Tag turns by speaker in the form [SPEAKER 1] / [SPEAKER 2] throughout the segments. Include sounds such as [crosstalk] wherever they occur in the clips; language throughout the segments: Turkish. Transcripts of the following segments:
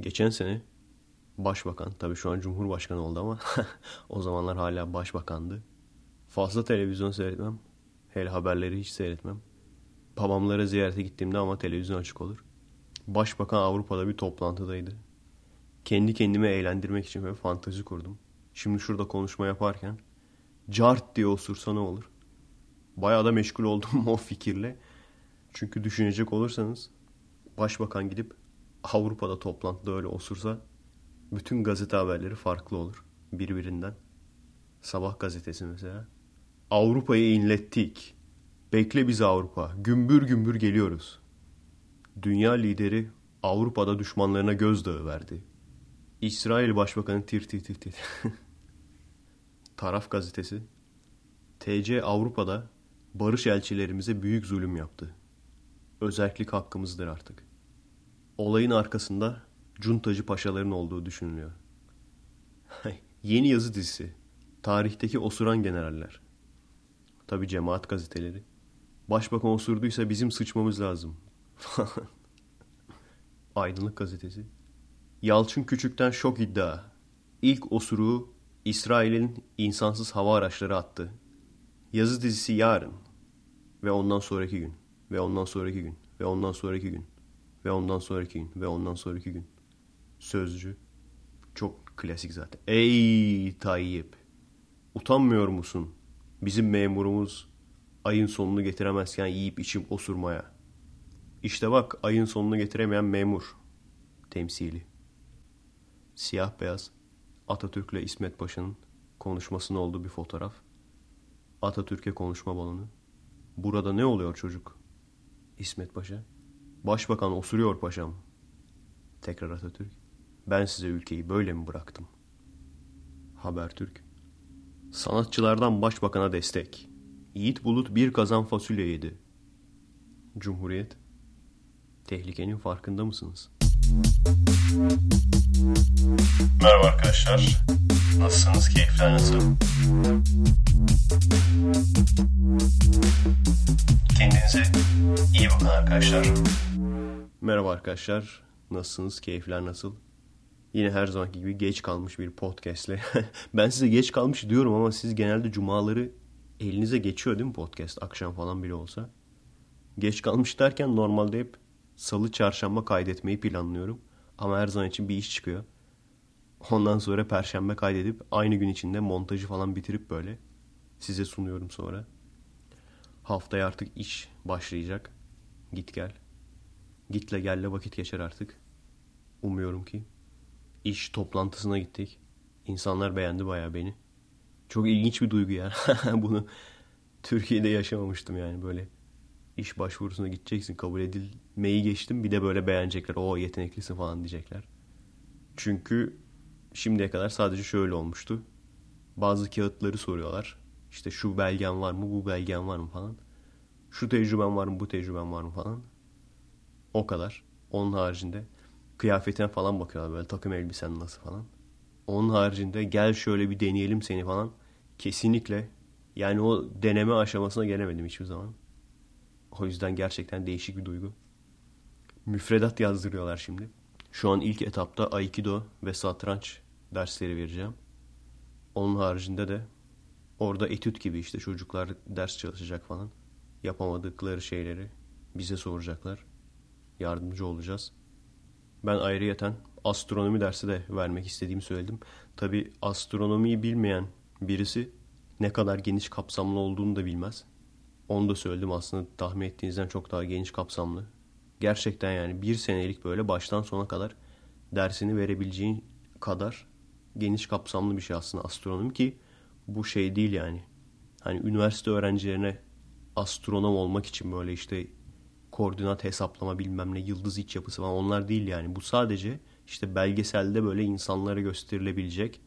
[SPEAKER 1] Geçen sene başbakan, tabii şu an cumhurbaşkanı oldu ama [laughs] o zamanlar hala başbakandı. Fazla televizyon seyretmem. Hele haberleri hiç seyretmem. Babamlara ziyarete gittiğimde ama televizyon açık olur. Başbakan Avrupa'da bir toplantıdaydı. Kendi kendime eğlendirmek için böyle fantezi kurdum. Şimdi şurada konuşma yaparken cart diye osursa ne olur? Bayağı da meşgul oldum [laughs] o fikirle. Çünkü düşünecek olursanız başbakan gidip Avrupa'da toplantıda öyle osursa bütün gazete haberleri farklı olur birbirinden. Sabah gazetesi mesela. Avrupa'yı inlettik. Bekle bizi Avrupa. Gümbür gümbür geliyoruz. Dünya lideri Avrupa'da düşmanlarına gözdağı verdi. İsrail Başbakanı tir tir tir tir. [laughs] Taraf gazetesi. TC Avrupa'da barış elçilerimize büyük zulüm yaptı. Özellik hakkımızdır artık. Olayın arkasında cuntacı paşaların olduğu düşünülüyor. Yeni yazı dizisi. Tarihteki osuran generaller. Tabi cemaat gazeteleri. Başbakan osurduysa bizim sıçmamız lazım. [laughs] Aydınlık gazetesi. Yalçın Küçük'ten şok iddia. İlk osuruğu İsrail'in insansız hava araçları attı. Yazı dizisi yarın. Ve ondan sonraki gün. Ve ondan sonraki gün. Ve ondan sonraki gün. Ve ondan sonraki gün. Ve ondan sonraki gün. Sözcü. Çok klasik zaten. Ey Tayyip. Utanmıyor musun? Bizim memurumuz ayın sonunu getiremezken yiyip içim osurmaya. İşte bak ayın sonunu getiremeyen memur. Temsili. Siyah beyaz Atatürk ile İsmet Paşa'nın konuşmasının olduğu bir fotoğraf. Atatürk'e konuşma balonu. Burada ne oluyor çocuk? İsmet Paşa. Başbakan osuruyor paşam. Tekrar Atatürk. Ben size ülkeyi böyle mi bıraktım? Habertürk. Sanatçılardan başbakana destek. Yiğit Bulut bir kazan fasulye yedi. Cumhuriyet. Tehlikenin farkında mısınız?
[SPEAKER 2] Merhaba arkadaşlar. Nasılsınız? Keyifler nasıl? Kendinize iyi bakın arkadaşlar.
[SPEAKER 1] Merhaba arkadaşlar. Nasılsınız? Keyifler nasıl? Yine her zamanki gibi geç kalmış bir podcastle. [laughs] ben size geç kalmış diyorum ama siz genelde cumaları elinize geçiyor değil mi podcast? Akşam falan bile olsa. Geç kalmış derken normalde hep salı çarşamba kaydetmeyi planlıyorum. Ama her zaman için bir iş çıkıyor. Ondan sonra perşembe kaydedip aynı gün içinde montajı falan bitirip böyle size sunuyorum sonra. Haftaya artık iş başlayacak. Git gel. Gitle gelle vakit geçer artık. Umuyorum ki. İş toplantısına gittik. İnsanlar beğendi bayağı beni. Çok ilginç bir duygu ya. [laughs] Bunu Türkiye'de yaşamamıştım yani böyle. iş başvurusuna gideceksin kabul edilmeyi geçtim. Bir de böyle beğenecekler. O yeteneklisin falan diyecekler. Çünkü şimdiye kadar sadece şöyle olmuştu. Bazı kağıtları soruyorlar. İşte şu belgen var mı, bu belgen var mı falan. Şu tecrüben var mı, bu tecrüben var mı falan. O kadar. Onun haricinde kıyafetine falan bakıyorlar böyle takım elbisen nasıl falan. Onun haricinde gel şöyle bir deneyelim seni falan. Kesinlikle yani o deneme aşamasına gelemedim hiçbir zaman. O yüzden gerçekten değişik bir duygu. Müfredat yazdırıyorlar şimdi. Şu an ilk etapta Aikido ve satranç dersleri vereceğim. Onun haricinde de orada etüt gibi işte çocuklar ders çalışacak falan. Yapamadıkları şeyleri bize soracaklar. Yardımcı olacağız. Ben ayrıyeten astronomi dersi de vermek istediğimi söyledim. Tabi astronomiyi bilmeyen birisi ne kadar geniş kapsamlı olduğunu da bilmez. Onu da söyledim aslında tahmin ettiğinizden çok daha geniş kapsamlı. Gerçekten yani bir senelik böyle baştan sona kadar dersini verebileceğin kadar geniş kapsamlı bir şey aslında astronomi ki bu şey değil yani. Hani üniversite öğrencilerine astronom olmak için böyle işte koordinat hesaplama bilmem ne yıldız iç yapısı falan onlar değil yani. Bu sadece işte belgeselde böyle insanlara gösterilebilecek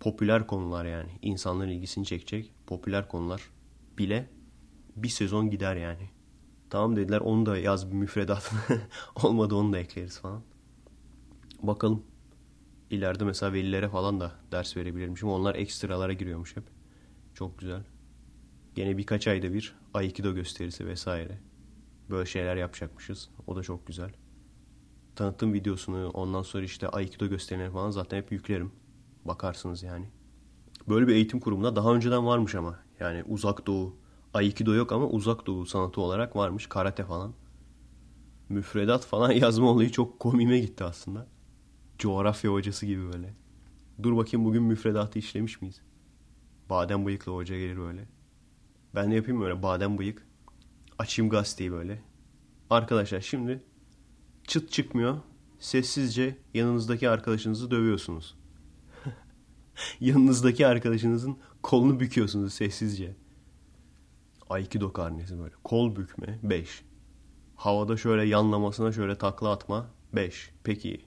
[SPEAKER 1] popüler konular yani. İnsanların ilgisini çekecek popüler konular bile bir sezon gider yani. Tamam dediler onu da yaz bir müfredat. [laughs] Olmadı onu da ekleriz falan. Bakalım. İleride mesela velilere falan da ders verebilirmişim. Onlar ekstralara giriyormuş hep. Çok güzel. Gene birkaç ayda bir Aikido gösterisi vesaire. Böyle şeyler yapacakmışız. O da çok güzel. tanıtım videosunu ondan sonra işte Aikido gösterileri falan zaten hep yüklerim. Bakarsınız yani. Böyle bir eğitim kurumunda daha önceden varmış ama. Yani uzak doğu. Aikido yok ama uzak doğu sanatı olarak varmış. Karate falan. Müfredat falan [laughs] yazma olayı çok komime gitti aslında. Coğrafya hocası gibi böyle. Dur bakayım bugün müfredatı işlemiş miyiz? Badem bıyıklı hoca gelir böyle. Ben de yapayım böyle badem bıyık. Açayım gazeteyi böyle. Arkadaşlar şimdi çıt çıkmıyor. Sessizce yanınızdaki arkadaşınızı dövüyorsunuz. [laughs] yanınızdaki arkadaşınızın kolunu büküyorsunuz sessizce. Aikido karnesi böyle. Kol bükme 5. Havada şöyle yanlamasına şöyle takla atma 5. Peki.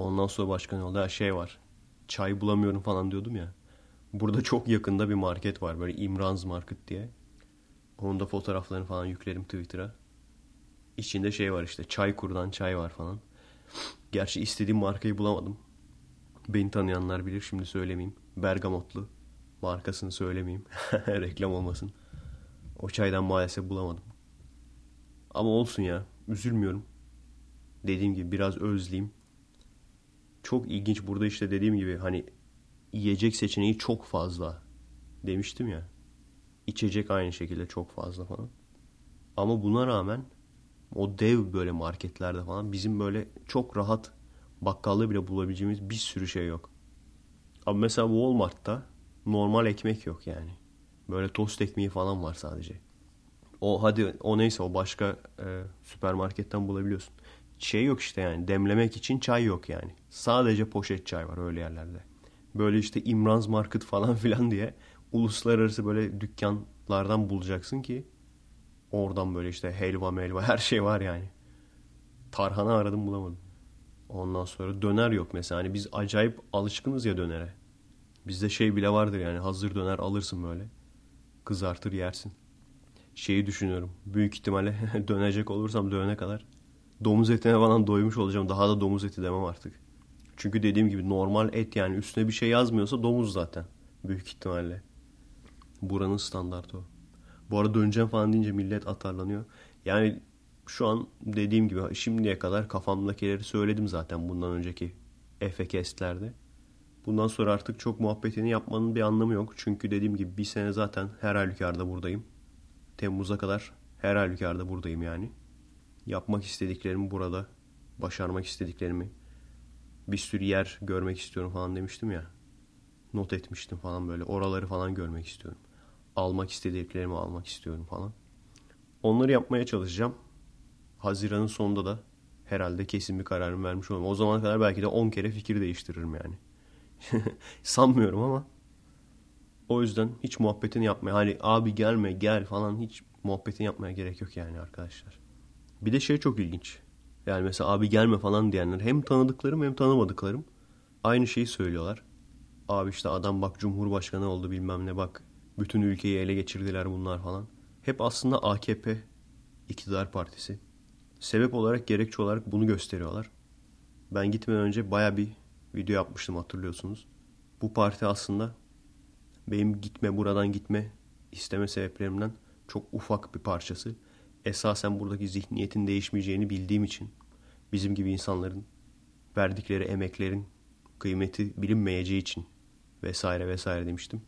[SPEAKER 1] Ondan sonra başka ne oldu? Şey var. Çay bulamıyorum falan diyordum ya. Burada çok yakında bir market var. Böyle İmranz Market diye. Onun da fotoğraflarını falan yüklerim Twitter'a. İçinde şey var işte. Çay kurdan çay var falan. Gerçi istediğim markayı bulamadım. Beni tanıyanlar bilir şimdi söylemeyeyim. Bergamotlu. Markasını söylemeyeyim. [laughs] Reklam olmasın. O çaydan maalesef bulamadım. Ama olsun ya. Üzülmüyorum. Dediğim gibi biraz özleyeyim. Çok ilginç burada işte dediğim gibi hani yiyecek seçeneği çok fazla demiştim ya. İçecek aynı şekilde çok fazla falan. Ama buna rağmen o dev böyle marketlerde falan bizim böyle çok rahat bakkalda bile bulabileceğimiz bir sürü şey yok. Ama mesela Walmart'ta normal ekmek yok yani. Böyle tost ekmeği falan var sadece. O hadi o neyse o başka e, süpermarketten bulabiliyorsun. Şey yok işte yani demlemek için çay yok yani. Sadece poşet çay var öyle yerlerde. Böyle işte İmranz Market falan [laughs] filan diye uluslararası böyle dükkanlardan bulacaksın ki oradan böyle işte helva melva her şey var yani. Tarhana aradım bulamadım. Ondan sonra döner yok mesela. Hani biz acayip alışkınız ya dönere. Bizde şey bile vardır yani hazır döner alırsın böyle. Kızartır yersin. Şeyi düşünüyorum. Büyük ihtimalle [laughs] dönecek olursam dönene kadar domuz etine falan doymuş olacağım. Daha da domuz eti demem artık. Çünkü dediğim gibi normal et yani üstüne bir şey yazmıyorsa domuz zaten. Büyük ihtimalle. Buranın standartı o. Bu arada döneceğim falan deyince millet atarlanıyor. Yani şu an dediğim gibi şimdiye kadar kafamdakileri söyledim zaten bundan önceki Efekestlerde. Bundan sonra artık çok muhabbetini yapmanın bir anlamı yok. Çünkü dediğim gibi bir sene zaten her halükarda buradayım. Temmuz'a kadar her halükarda buradayım yani. Yapmak istediklerimi burada, başarmak istediklerimi, bir sürü yer görmek istiyorum falan demiştim ya. Not etmiştim falan böyle. Oraları falan görmek istiyorum. Almak istediklerimi almak istiyorum falan. Onları yapmaya çalışacağım. Haziran'ın sonunda da herhalde kesin bir kararımı vermiş olurum. O zamana kadar belki de 10 kere fikir değiştiririm yani. [laughs] Sanmıyorum ama. O yüzden hiç muhabbetini yapmaya hani abi gelme gel falan hiç muhabbetini yapmaya gerek yok yani arkadaşlar. Bir de şey çok ilginç. Yani mesela abi gelme falan diyenler hem tanıdıklarım hem tanımadıklarım aynı şeyi söylüyorlar. Abi işte adam bak cumhurbaşkanı oldu bilmem ne bak bütün ülkeyi ele geçirdiler bunlar falan. Hep aslında AKP iktidar partisi. Sebep olarak gerekçe olarak bunu gösteriyorlar. Ben gitmeden önce baya bir video yapmıştım hatırlıyorsunuz. Bu parti aslında benim gitme buradan gitme isteme sebeplerimden çok ufak bir parçası. Esasen buradaki zihniyetin değişmeyeceğini bildiğim için bizim gibi insanların verdikleri emeklerin kıymeti bilinmeyeceği için vesaire vesaire demiştim.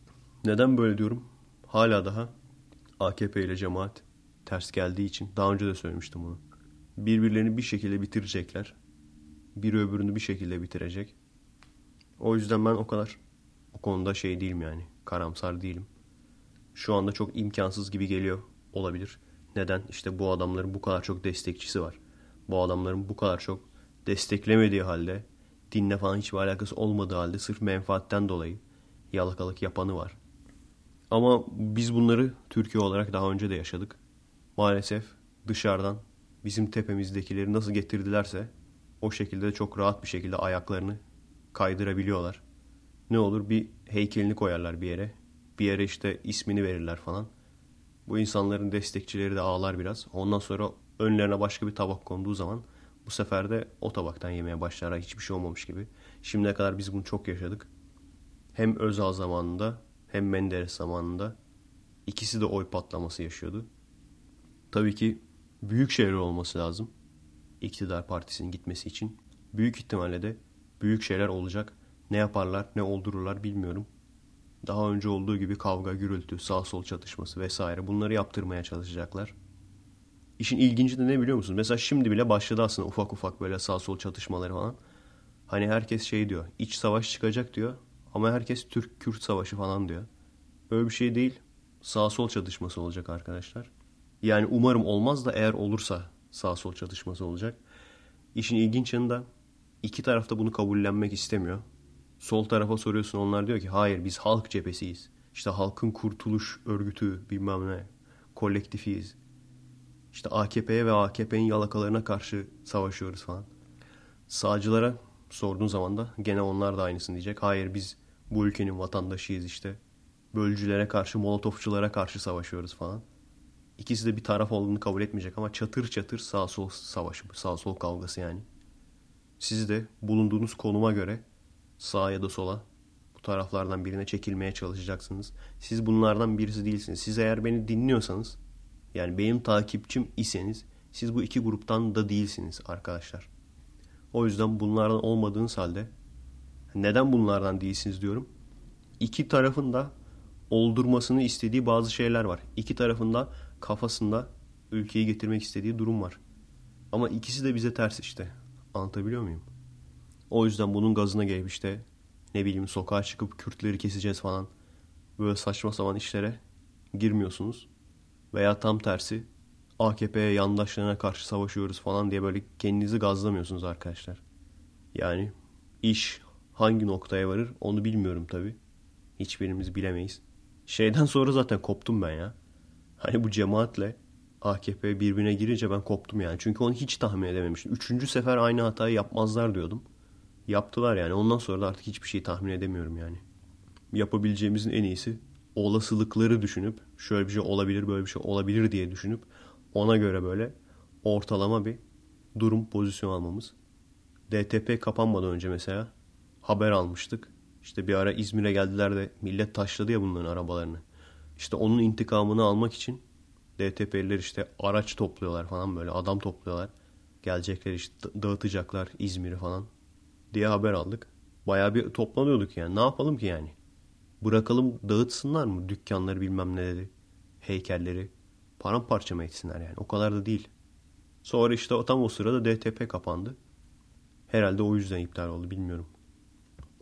[SPEAKER 1] Neden böyle diyorum? Hala daha AKP ile cemaat ters geldiği için daha önce de söylemiştim bunu. Birbirlerini bir şekilde bitirecekler. Biri öbürünü bir şekilde bitirecek. O yüzden ben o kadar o konuda şey değilim yani. Karamsar değilim. Şu anda çok imkansız gibi geliyor olabilir. Neden? İşte bu adamların bu kadar çok destekçisi var. Bu adamların bu kadar çok desteklemediği halde dinle falan hiçbir alakası olmadığı halde sırf menfaatten dolayı yalakalık yapanı var. Ama biz bunları Türkiye olarak daha önce de yaşadık. Maalesef dışarıdan bizim tepemizdekileri nasıl getirdilerse o şekilde çok rahat bir şekilde ayaklarını kaydırabiliyorlar. Ne olur bir heykelini koyarlar bir yere. Bir yere işte ismini verirler falan. Bu insanların destekçileri de ağlar biraz. Ondan sonra önlerine başka bir tabak konduğu zaman bu sefer de o tabaktan yemeye başlar. Hiçbir şey olmamış gibi. Şimdiye kadar biz bunu çok yaşadık. Hem Özal zamanında hem Menderes zamanında ikisi de oy patlaması yaşıyordu. Tabii ki büyük şeyler olması lazım. İktidar partisinin gitmesi için. Büyük ihtimalle de büyük şeyler olacak. Ne yaparlar, ne oldururlar bilmiyorum. Daha önce olduğu gibi kavga, gürültü, sağ sol çatışması vesaire bunları yaptırmaya çalışacaklar. İşin ilginci de ne biliyor musunuz? Mesela şimdi bile başladı aslında ufak ufak böyle sağ sol çatışmaları falan. Hani herkes şey diyor, iç savaş çıkacak diyor. Ama herkes Türk-Kürt savaşı falan diyor. Böyle bir şey değil. Sağ sol çatışması olacak arkadaşlar. Yani umarım olmaz da eğer olursa sağ sol çatışması olacak. İşin ilginç yanı da iki tarafta bunu kabullenmek istemiyor. Sol tarafa soruyorsun onlar diyor ki hayır biz halk cephesiyiz. İşte halkın kurtuluş örgütü bilmem ne kolektifiyiz. İşte AKP'ye ve AKP'nin yalakalarına karşı savaşıyoruz falan. Sağcılara sorduğun zaman da gene onlar da aynısını diyecek. Hayır biz bu ülkenin vatandaşıyız işte. Bölücülere karşı, molotofçulara karşı savaşıyoruz falan. İkisi de bir taraf olduğunu kabul etmeyecek ama çatır çatır sağ sol savaşı, sağ sol kavgası yani. Siz de bulunduğunuz konuma göre sağa ya da sola bu taraflardan birine çekilmeye çalışacaksınız. Siz bunlardan birisi değilsiniz. Siz eğer beni dinliyorsanız yani benim takipçim iseniz siz bu iki gruptan da değilsiniz arkadaşlar. O yüzden bunlardan olmadığınız halde neden bunlardan değilsiniz diyorum. İki tarafın da oldurmasını istediği bazı şeyler var. İki tarafında kafasında ülkeyi getirmek istediği durum var. Ama ikisi de bize ters işte. Anlatabiliyor muyum? O yüzden bunun gazına gelip işte ne bileyim sokağa çıkıp Kürtleri keseceğiz falan. Böyle saçma sapan işlere girmiyorsunuz. Veya tam tersi AKP'ye yandaşlarına karşı savaşıyoruz falan diye böyle kendinizi gazlamıyorsunuz arkadaşlar. Yani iş hangi noktaya varır onu bilmiyorum tabi. Hiçbirimiz bilemeyiz. Şeyden sonra zaten koptum ben ya. Hani bu cemaatle AKP birbirine girince ben koptum yani. Çünkü onu hiç tahmin edememiştim. Üçüncü sefer aynı hatayı yapmazlar diyordum. Yaptılar yani. Ondan sonra da artık hiçbir şey tahmin edemiyorum yani. Yapabileceğimizin en iyisi olasılıkları düşünüp şöyle bir şey olabilir böyle bir şey olabilir diye düşünüp ona göre böyle ortalama bir durum pozisyon almamız. DTP kapanmadan önce mesela haber almıştık. İşte bir ara İzmir'e geldiler de millet taşladı ya bunların arabalarını. İşte onun intikamını almak için DTP'liler işte araç topluyorlar falan böyle adam topluyorlar. Gelecekler işte dağıtacaklar İzmir'i falan diye haber aldık. Bayağı bir toplanıyorduk yani. Ne yapalım ki yani? Bırakalım dağıtsınlar mı dükkanları bilmem neleri, heykelleri. Paramparça mı etsinler yani? O kadar da değil. Sonra işte tam o sırada DTP kapandı. Herhalde o yüzden iptal oldu bilmiyorum.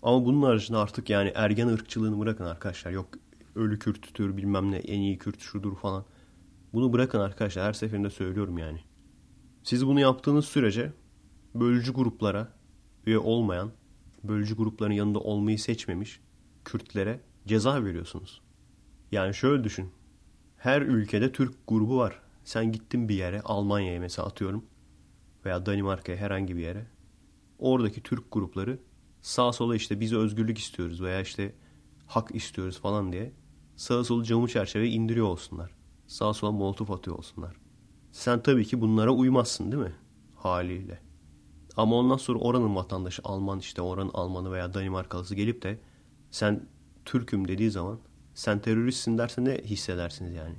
[SPEAKER 1] Ama bunun haricinde artık yani ergen ırkçılığını bırakın arkadaşlar. Yok ölü Kürt'tür bilmem ne en iyi Kürt şudur falan. Bunu bırakın arkadaşlar her seferinde söylüyorum yani. Siz bunu yaptığınız sürece bölücü gruplara üye olmayan, bölücü grupların yanında olmayı seçmemiş Kürtlere ceza veriyorsunuz. Yani şöyle düşün. Her ülkede Türk grubu var. Sen gittin bir yere Almanya'ya mesela atıyorum veya Danimarka'ya herhangi bir yere. Oradaki Türk grupları sağ sola işte biz özgürlük istiyoruz veya işte hak istiyoruz falan diye sağa solu camı çerçeve indiriyor olsunlar. Sağa sola molotof atıyor olsunlar. Sen tabii ki bunlara uymazsın değil mi? Haliyle. Ama ondan sonra oranın vatandaşı Alman işte oranın Almanı veya Danimarkalısı gelip de sen Türk'üm dediği zaman sen teröristsin derse ne hissedersiniz yani?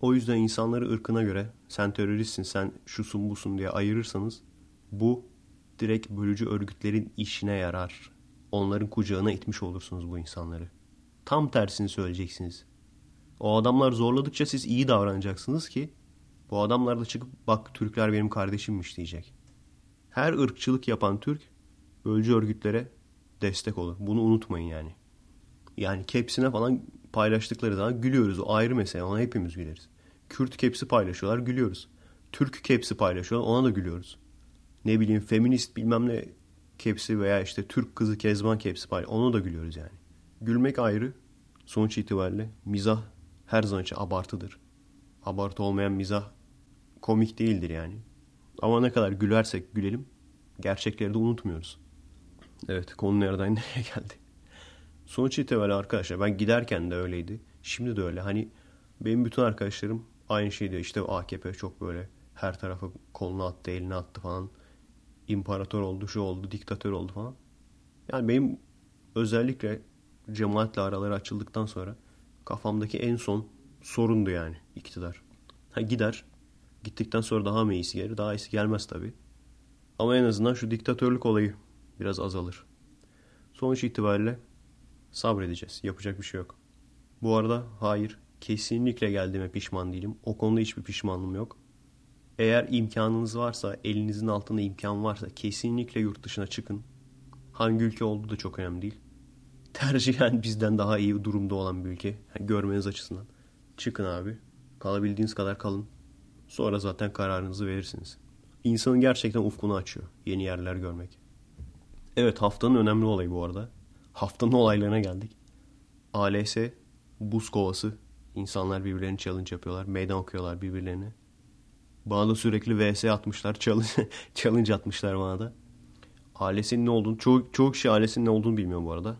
[SPEAKER 1] O yüzden insanları ırkına göre sen teröristsin sen şusun busun diye ayırırsanız bu direkt bölücü örgütlerin işine yarar. Onların kucağına itmiş olursunuz bu insanları. Tam tersini söyleyeceksiniz. O adamlar zorladıkça siz iyi davranacaksınız ki bu adamlar da çıkıp bak Türkler benim kardeşimmiş diyecek. Her ırkçılık yapan Türk bölücü örgütlere destek olur. Bunu unutmayın yani. Yani kepsine falan paylaştıkları zaman gülüyoruz. O ayrı mesele. Ona hepimiz güleriz. Kürt kepsi paylaşıyorlar gülüyoruz. Türk kepsi paylaşıyorlar ona da gülüyoruz. Ne bileyim feminist bilmem ne kepsi veya işte Türk kızı Kezban kepsi paylaşıyor. Ona da gülüyoruz yani. Gülmek ayrı. Sonuç itibariyle mizah her zaman için abartıdır. Abartı olmayan mizah komik değildir yani. Ama ne kadar gülersek gülelim gerçekleri de unutmuyoruz. Evet konu nereden [laughs] nereye geldi. Sonuç itibariyle arkadaşlar ben giderken de öyleydi. Şimdi de öyle. Hani benim bütün arkadaşlarım aynı şeydi. İşte AKP çok böyle her tarafa kolunu attı, elini attı falan. İmparator oldu, şu oldu, diktatör oldu falan. Yani benim özellikle cemaatle araları açıldıktan sonra kafamdaki en son sorundu yani iktidar. Ha gider, Gittikten sonra daha mı iyisi gelir? Daha iyisi gelmez tabii. Ama en azından şu diktatörlük olayı biraz azalır. Sonuç itibariyle sabredeceğiz. Yapacak bir şey yok. Bu arada hayır kesinlikle geldiğime pişman değilim. O konuda hiçbir pişmanlığım yok. Eğer imkanınız varsa, elinizin altında imkan varsa kesinlikle yurt dışına çıkın. Hangi ülke olduğu da çok önemli değil. Tercihen [laughs] bizden daha iyi durumda olan bir ülke. Yani görmeniz açısından. Çıkın abi. Kalabildiğiniz kadar kalın. Sonra zaten kararınızı verirsiniz. İnsanın gerçekten ufkunu açıyor. Yeni yerler görmek. Evet haftanın önemli olayı bu arada. Haftanın olaylarına geldik. ALS, buz kovası. İnsanlar birbirlerini challenge yapıyorlar. Meydan okuyorlar birbirlerine. Bana da sürekli VS atmışlar. [laughs] Challenge, atmışlar bana da. ALS'in ne olduğunu, çoğu, çoğu kişi ALS'in ne olduğunu bilmiyor bu arada.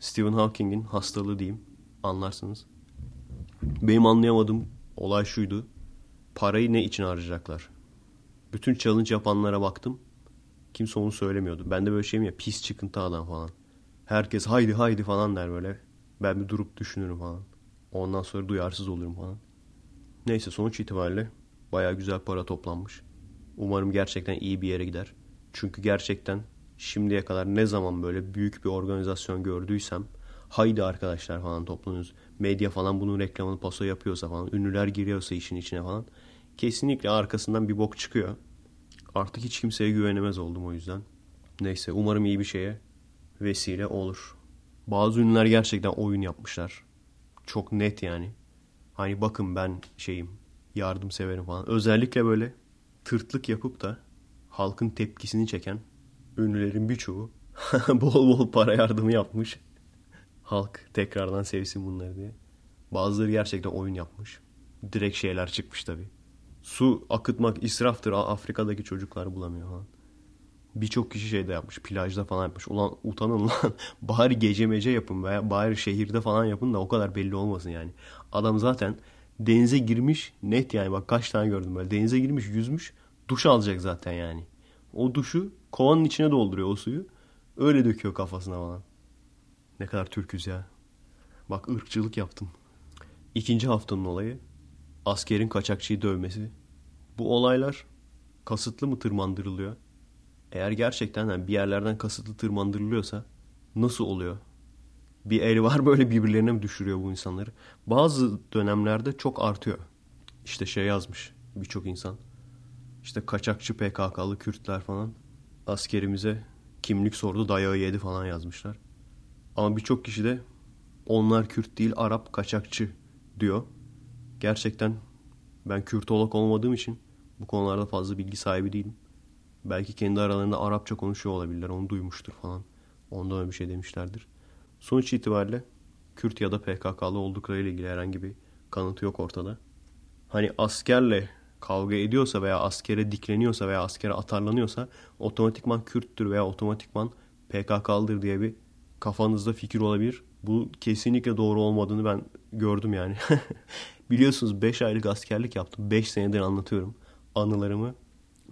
[SPEAKER 1] Stephen Hawking'in hastalığı diyeyim. Anlarsınız. Benim anlayamadığım olay şuydu. Parayı ne için harcayacaklar? Bütün challenge yapanlara baktım. Kimse onu söylemiyordu. Ben de böyle şeyim ya pis çıkıntı adam falan. Herkes haydi haydi falan der böyle. Ben bir durup düşünürüm falan. Ondan sonra duyarsız olurum falan. Neyse sonuç itibariyle baya güzel para toplanmış. Umarım gerçekten iyi bir yere gider. Çünkü gerçekten şimdiye kadar ne zaman böyle büyük bir organizasyon gördüysem haydi arkadaşlar falan toplanıyoruz. Medya falan bunun reklamını paso yapıyorsa falan ünlüler giriyorsa işin içine falan kesinlikle arkasından bir bok çıkıyor. Artık hiç kimseye güvenemez oldum o yüzden. Neyse umarım iyi bir şeye vesile olur. Bazı ünlüler gerçekten oyun yapmışlar. Çok net yani. Hani bakın ben şeyim yardım severim falan. Özellikle böyle tırtlık yapıp da halkın tepkisini çeken ünlülerin birçoğu [laughs] bol bol para yardımı yapmış. Halk tekrardan sevsin bunları diye. Bazıları gerçekten oyun yapmış. Direkt şeyler çıkmış tabii. Su akıtmak israftır. Afrika'daki çocuklar bulamıyor falan. Birçok kişi şey de yapmış. Plajda falan yapmış. Ulan utanın lan. [laughs] bari gece mece yapın veya bari şehirde falan yapın da o kadar belli olmasın yani. Adam zaten denize girmiş net yani bak kaç tane gördüm böyle. Denize girmiş yüzmüş duş alacak zaten yani. O duşu kovanın içine dolduruyor o suyu. Öyle döküyor kafasına falan. Ne kadar Türküz ya. Bak ırkçılık yaptım. İkinci haftanın olayı askerin kaçakçıyı dövmesi. Bu olaylar kasıtlı mı tırmandırılıyor? Eğer gerçekten yani bir yerlerden kasıtlı tırmandırılıyorsa nasıl oluyor? Bir el var böyle birbirlerine mi düşürüyor bu insanları? Bazı dönemlerde çok artıyor. İşte şey yazmış birçok insan. İşte kaçakçı PKK'lı Kürtler falan askerimize kimlik sordu dayağı yedi falan yazmışlar. Ama birçok kişi de onlar Kürt değil Arap kaçakçı diyor. Gerçekten ben Kürtolog olmadığım için bu konularda fazla bilgi sahibi değilim. Belki kendi aralarında Arapça konuşuyor olabilirler. Onu duymuştur falan. Ondan öyle bir şey demişlerdir. Sonuç itibariyle Kürt ya da PKK'lı olduklarıyla ilgili herhangi bir kanıtı yok ortada. Hani askerle kavga ediyorsa veya askere dikleniyorsa veya askere atarlanıyorsa otomatikman Kürttür veya otomatikman PKK'lıdır diye bir kafanızda fikir olabilir. Bu kesinlikle doğru olmadığını ben gördüm yani. [laughs] Biliyorsunuz 5 aylık askerlik yaptım. 5 senedir anlatıyorum anılarımı.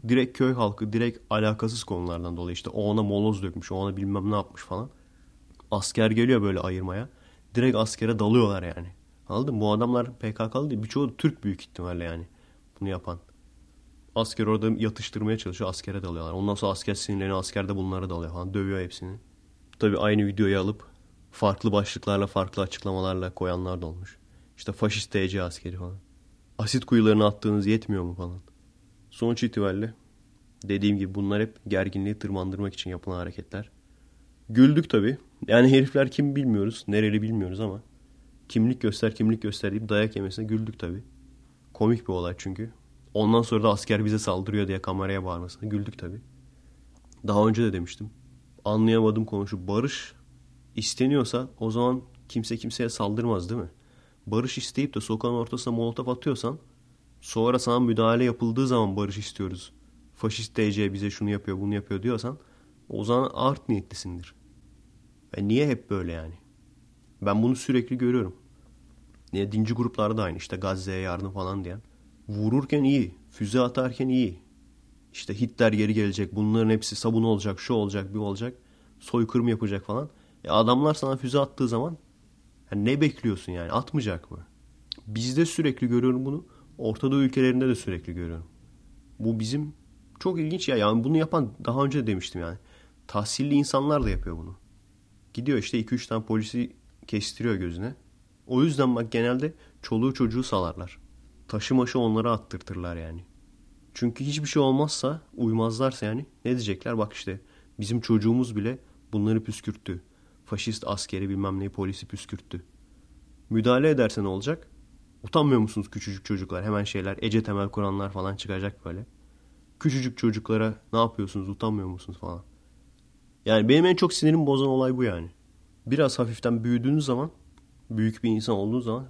[SPEAKER 1] Direkt köy halkı, direkt alakasız konulardan dolayı işte o ona moloz dökmüş, o ona bilmem ne yapmış falan. Asker geliyor böyle ayırmaya. Direkt askere dalıyorlar yani. Anladın? Bu adamlar PKK'lı değil. Birçoğu Türk büyük ihtimalle yani. Bunu yapan. Asker orada yatıştırmaya çalışıyor. Askere dalıyorlar. Ondan sonra asker sinirleniyor. Asker de bunları dalıyor falan. Dövüyor hepsini. Tabii aynı videoyu alıp farklı başlıklarla, farklı açıklamalarla koyanlar da olmuş. İşte faşist TC askeri falan. Asit kuyularına attığınız yetmiyor mu falan. Sonuç itibariyle dediğim gibi bunlar hep gerginliği tırmandırmak için yapılan hareketler. Güldük tabii. Yani herifler kim bilmiyoruz. Nereli bilmiyoruz ama. Kimlik göster kimlik göster deyip dayak yemesine güldük tabii. Komik bir olay çünkü. Ondan sonra da asker bize saldırıyor diye kameraya bağırmasına güldük tabii. Daha önce de demiştim. Anlayamadığım konu şu. Barış isteniyorsa o zaman kimse kimseye saldırmaz değil mi? Barış isteyip de sokağın ortasına molotof atıyorsan sonra sana müdahale yapıldığı zaman barış istiyoruz. Faşist DC bize şunu yapıyor bunu yapıyor diyorsan o zaman art niyetlisindir. Ve niye hep böyle yani? Ben bunu sürekli görüyorum. Niye dinci gruplarda da aynı işte Gazze'ye yardım falan diyen. Vururken iyi, füze atarken iyi. İşte Hitler geri gelecek, bunların hepsi sabun olacak, şu olacak, bir olacak. Soykırım yapacak falan. E adamlar sana füze attığı zaman yani ne bekliyorsun yani? Atmayacak mı? Bizde sürekli görüyorum bunu. Orta Doğu ülkelerinde de sürekli görüyorum. Bu bizim çok ilginç ya. Yani bunu yapan daha önce de demiştim yani. Tahsilli insanlar da yapıyor bunu. Gidiyor işte 2-3 tane polisi kestiriyor gözüne. O yüzden bak genelde çoluğu çocuğu salarlar. Taşı maşı onlara attırtırlar yani. Çünkü hiçbir şey olmazsa uymazlarsa yani ne diyecekler? Bak işte bizim çocuğumuz bile bunları püskürttü. Faşist askeri bilmem neyi polisi püskürttü. Müdahale ederse ne olacak? Utanmıyor musunuz küçücük çocuklar? Hemen şeyler Ece Temel Kur'anlar falan çıkacak böyle. Küçücük çocuklara ne yapıyorsunuz utanmıyor musunuz falan. Yani benim en çok sinirim bozan olay bu yani. Biraz hafiften büyüdüğünüz zaman, büyük bir insan olduğunuz zaman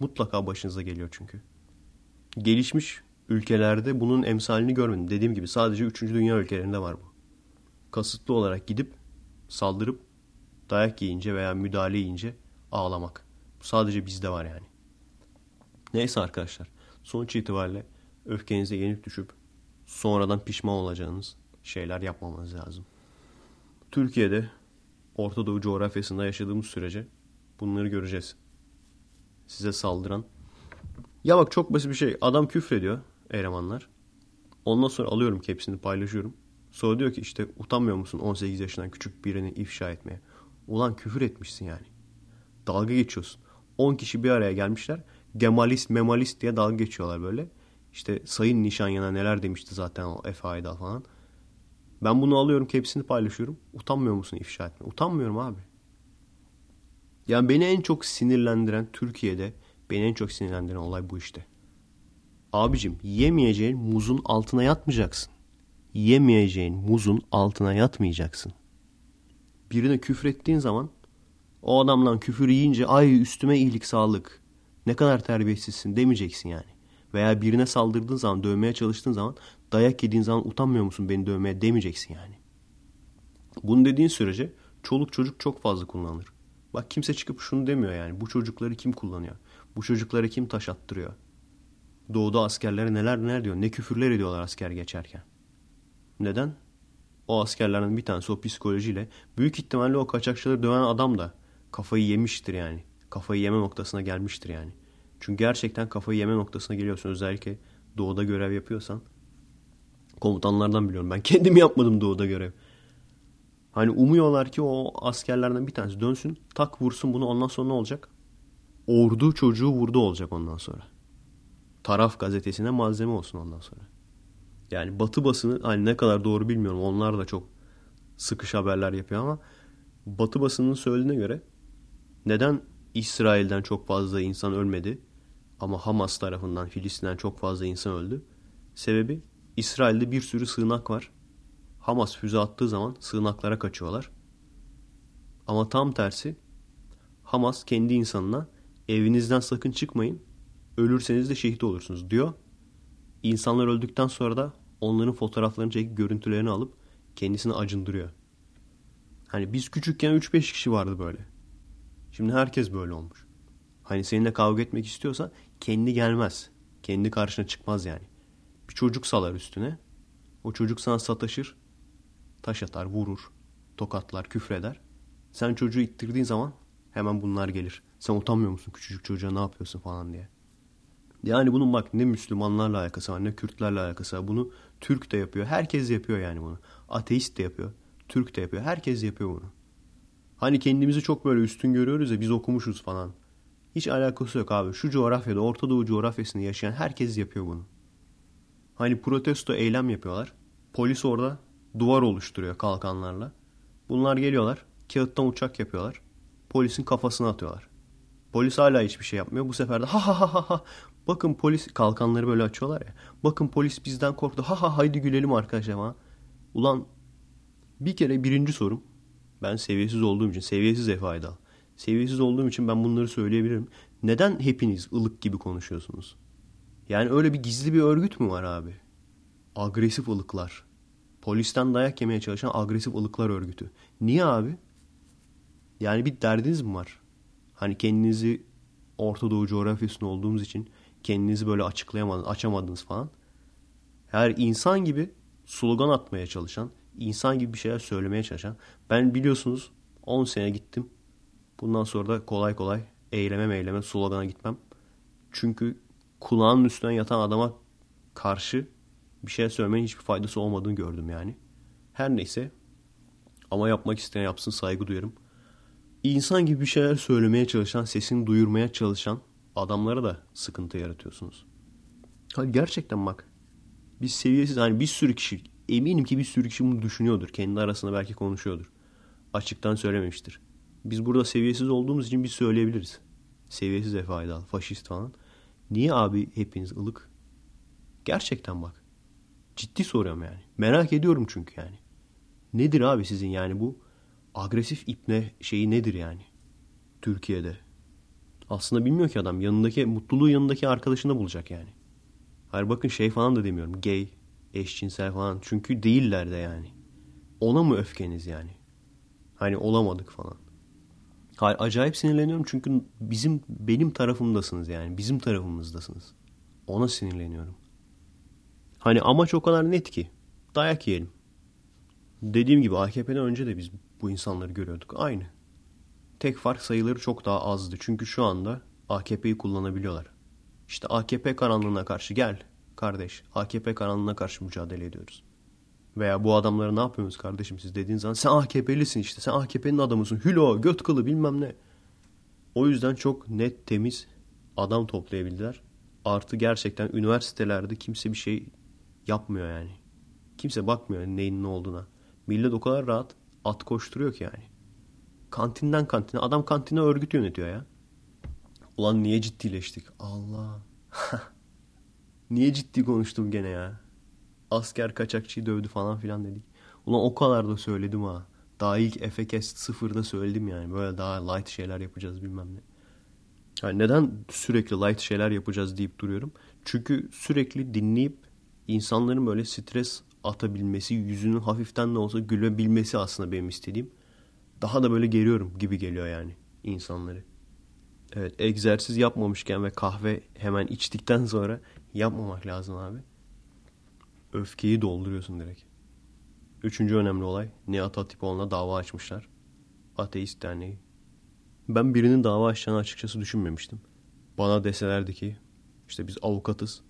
[SPEAKER 1] mutlaka başınıza geliyor çünkü. Gelişmiş ülkelerde bunun emsalini görmedim. Dediğim gibi sadece 3. dünya ülkelerinde var bu. Kasıtlı olarak gidip saldırıp dayak yiyince veya müdahale yiyince ağlamak. Bu sadece bizde var yani. Neyse arkadaşlar. Sonuç itibariyle öfkenize yenik düşüp sonradan pişman olacağınız şeyler yapmamanız lazım. Türkiye'de Orta Doğu coğrafyasında yaşadığımız sürece bunları göreceğiz. Size saldıran. Ya bak çok basit bir şey. Adam küfrediyor elemanlar. Ondan sonra alıyorum hepsini paylaşıyorum. Sonra diyor ki işte utanmıyor musun 18 yaşından küçük birini ifşa etmeye? Ulan küfür etmişsin yani. Dalga geçiyorsun. 10 kişi bir araya gelmişler. Gemalist, memalist diye dalga geçiyorlar böyle. İşte Sayın Nişanyana neler demişti zaten o Efe falan. Ben bunu alıyorum hepsini paylaşıyorum. Utanmıyor musun ifşa etme? Utanmıyorum abi. Yani beni en çok sinirlendiren Türkiye'de beni en çok sinirlendiren olay bu işte. Abicim yemeyeceğin muzun altına yatmayacaksın. Yemeyeceğin muzun altına yatmayacaksın. Birine küfrettiğin zaman o adamdan küfür yiyince ay üstüme iyilik sağlık. Ne kadar terbiyesizsin demeyeceksin yani. Veya birine saldırdığın zaman dövmeye çalıştığın zaman dayak yediğin zaman utanmıyor musun beni dövmeye demeyeceksin yani. Bunu dediğin sürece çoluk çocuk çok fazla kullanılır. Bak kimse çıkıp şunu demiyor yani. Bu çocukları kim kullanıyor? Bu çocuklara kim taş attırıyor? Doğuda askerlere neler neler diyor. Ne küfürler ediyorlar asker geçerken. Neden? O askerlerden bir tanesi o psikolojiyle büyük ihtimalle o kaçakçıları döven adam da kafayı yemiştir yani. Kafayı yeme noktasına gelmiştir yani. Çünkü gerçekten kafayı yeme noktasına geliyorsun. Özellikle doğuda görev yapıyorsan. Komutanlardan biliyorum. Ben kendim yapmadım doğuda görev. Hani umuyorlar ki o askerlerden bir tanesi dönsün. Tak vursun bunu ondan sonra ne olacak? Ordu çocuğu vurdu olacak ondan sonra. Taraf gazetesine malzeme olsun ondan sonra. Yani batı basını hani ne kadar doğru bilmiyorum. Onlar da çok sıkış haberler yapıyor ama batı basının söylediğine göre neden İsrail'den çok fazla insan ölmedi ama Hamas tarafından Filistin'den çok fazla insan öldü? Sebebi İsrail'de bir sürü sığınak var. Hamas füze attığı zaman sığınaklara kaçıyorlar. Ama tam tersi Hamas kendi insanına evinizden sakın çıkmayın ölürseniz de şehit olursunuz diyor. İnsanlar öldükten sonra da onların fotoğraflarını çekip görüntülerini alıp kendisini acındırıyor. Hani biz küçükken 3-5 kişi vardı böyle. Şimdi herkes böyle olmuş. Hani seninle kavga etmek istiyorsa kendi gelmez. Kendi karşına çıkmaz yani. Bir çocuk salar üstüne. O çocuk sana sataşır. Taş atar, vurur. Tokatlar, küfreder. Sen çocuğu ittirdiğin zaman hemen bunlar gelir. Sen utanmıyor musun küçücük çocuğa ne yapıyorsun falan diye. Yani bunun bak ne Müslümanlarla alakası var ne Kürtlerle alakası var. Bunu Türk de yapıyor. Herkes yapıyor yani bunu. Ateist de yapıyor. Türk de yapıyor. Herkes yapıyor bunu. Hani kendimizi çok böyle üstün görüyoruz ya biz okumuşuz falan. Hiç alakası yok abi. Şu coğrafyada Orta Doğu coğrafyasında yaşayan herkes yapıyor bunu. Hani protesto eylem yapıyorlar. Polis orada duvar oluşturuyor kalkanlarla. Bunlar geliyorlar. Kağıttan uçak yapıyorlar. Polisin kafasına atıyorlar. Polis hala hiçbir şey yapmıyor. Bu sefer de ha ha ha ha. Bakın polis kalkanları böyle açıyorlar ya. Bakın polis bizden korktu. Ha ha haydi gülelim arkadaşlar ha. Ulan bir kere birinci sorum. Ben seviyesiz olduğum için. Seviyesiz Efe Aydal. Seviyesiz olduğum için ben bunları söyleyebilirim. Neden hepiniz ılık gibi konuşuyorsunuz? Yani öyle bir gizli bir örgüt mü var abi? Agresif ılıklar. Polisten dayak yemeye çalışan agresif ılıklar örgütü. Niye abi? Yani bir derdiniz mi var? Hani kendinizi Orta Doğu coğrafyasında olduğumuz için kendinizi böyle açıklayamadınız, açamadınız falan. Her insan gibi slogan atmaya çalışan, insan gibi bir şeyler söylemeye çalışan. Ben biliyorsunuz 10 sene gittim. Bundan sonra da kolay kolay eyleme meyleme slogana gitmem. Çünkü kulağının üstünden yatan adama karşı bir şey söylemenin hiçbir faydası olmadığını gördüm yani. Her neyse ama yapmak isteyen yapsın saygı duyarım. İnsan gibi bir şeyler söylemeye çalışan, sesini duyurmaya çalışan adamlara da sıkıntı yaratıyorsunuz. Hadi gerçekten bak. Biz seviyesiz hani bir sürü kişi eminim ki bir sürü kişi bunu düşünüyordur. Kendi arasında belki konuşuyordur. Açıktan söylememiştir. Biz burada seviyesiz olduğumuz için biz söyleyebiliriz. Seviyesiz Efe Aydal, faşist falan. Niye abi hepiniz ılık? Gerçekten bak. Ciddi soruyorum yani. Merak ediyorum çünkü yani. Nedir abi sizin yani bu agresif ipne şeyi nedir yani? Türkiye'de. Aslında bilmiyor ki adam. Yanındaki mutluluğu yanındaki arkadaşında bulacak yani. Hayır bakın şey falan da demiyorum. Gay, eşcinsel falan. Çünkü değiller de yani. Ona mı öfkeniz yani? Hani olamadık falan. Hayır acayip sinirleniyorum çünkü bizim benim tarafımdasınız yani. Bizim tarafımızdasınız. Ona sinirleniyorum. Hani amaç o kadar net ki. Dayak yiyelim. Dediğim gibi AKP'den önce de biz bu insanları görüyorduk. Aynı. Tek fark sayıları çok daha azdı. Çünkü şu anda AKP'yi kullanabiliyorlar. İşte AKP karanlığına karşı gel kardeş. AKP karanlığına karşı mücadele ediyoruz. Veya bu adamlara ne yapıyorsunuz kardeşim siz dediğin zaman sen AKP'lisin işte. Sen AKP'nin adamısın. Hülo, göt kılı bilmem ne. O yüzden çok net, temiz adam toplayabildiler. Artı gerçekten üniversitelerde kimse bir şey yapmıyor yani. Kimse bakmıyor neyin ne olduğuna. Millet o kadar rahat at koşturuyor ki yani. Kantinden kantine. Adam kantine örgüt yönetiyor ya. Ulan niye ciddileştik? Allah. [laughs] niye ciddi konuştum gene ya? Asker kaçakçıyı dövdü falan filan dedik. Ulan o kadar da söyledim ha. Daha ilk Efekest sıfırda söyledim yani. Böyle daha light şeyler yapacağız bilmem ne. Yani neden sürekli light şeyler yapacağız deyip duruyorum? Çünkü sürekli dinleyip insanların böyle stres atabilmesi, yüzünün hafiften de olsa gülebilmesi aslında benim istediğim. Daha da böyle geriyorum gibi geliyor yani insanları. Evet egzersiz yapmamışken ve kahve hemen içtikten sonra yapmamak lazım abi. Öfkeyi dolduruyorsun direkt. Üçüncü önemli olay Nihat Hatipoğlu'na dava açmışlar. Ateist Derneği. Ben birinin dava açacağını açıkçası düşünmemiştim. Bana deselerdi ki işte biz avukatız.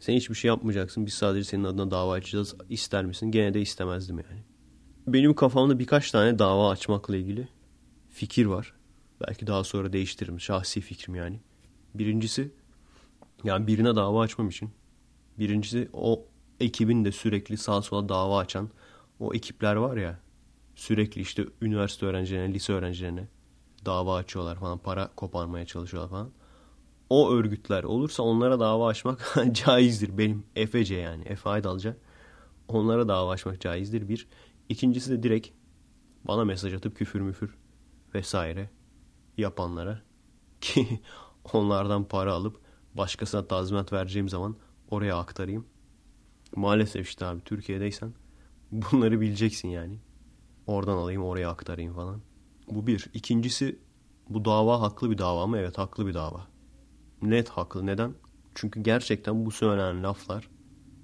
[SPEAKER 1] Sen hiçbir şey yapmayacaksın. Biz sadece senin adına dava açacağız. İster misin? Gene de istemezdim yani. Benim kafamda birkaç tane dava açmakla ilgili fikir var. Belki daha sonra değiştiririm. Şahsi fikrim yani. Birincisi yani birine dava açmam için. Birincisi o ekibin de sürekli sağa sola dava açan o ekipler var ya sürekli işte üniversite öğrencilerine, lise öğrencilerine dava açıyorlar falan, para koparmaya çalışıyorlar falan. O örgütler olursa onlara dava açmak [laughs] caizdir. Benim Efece yani, Efe Aydalca. Onlara dava açmak caizdir bir. İkincisi de direkt bana mesaj atıp küfür müfür vesaire yapanlara [laughs] ki onlardan para alıp başkasına tazminat vereceğim zaman oraya aktarayım. Maalesef işte abi Türkiye'deysen bunları bileceksin yani. Oradan alayım oraya aktarayım falan. Bu bir. İkincisi bu dava haklı bir dava mı? Evet haklı bir dava. Net haklı. Neden? Çünkü gerçekten bu söylenen laflar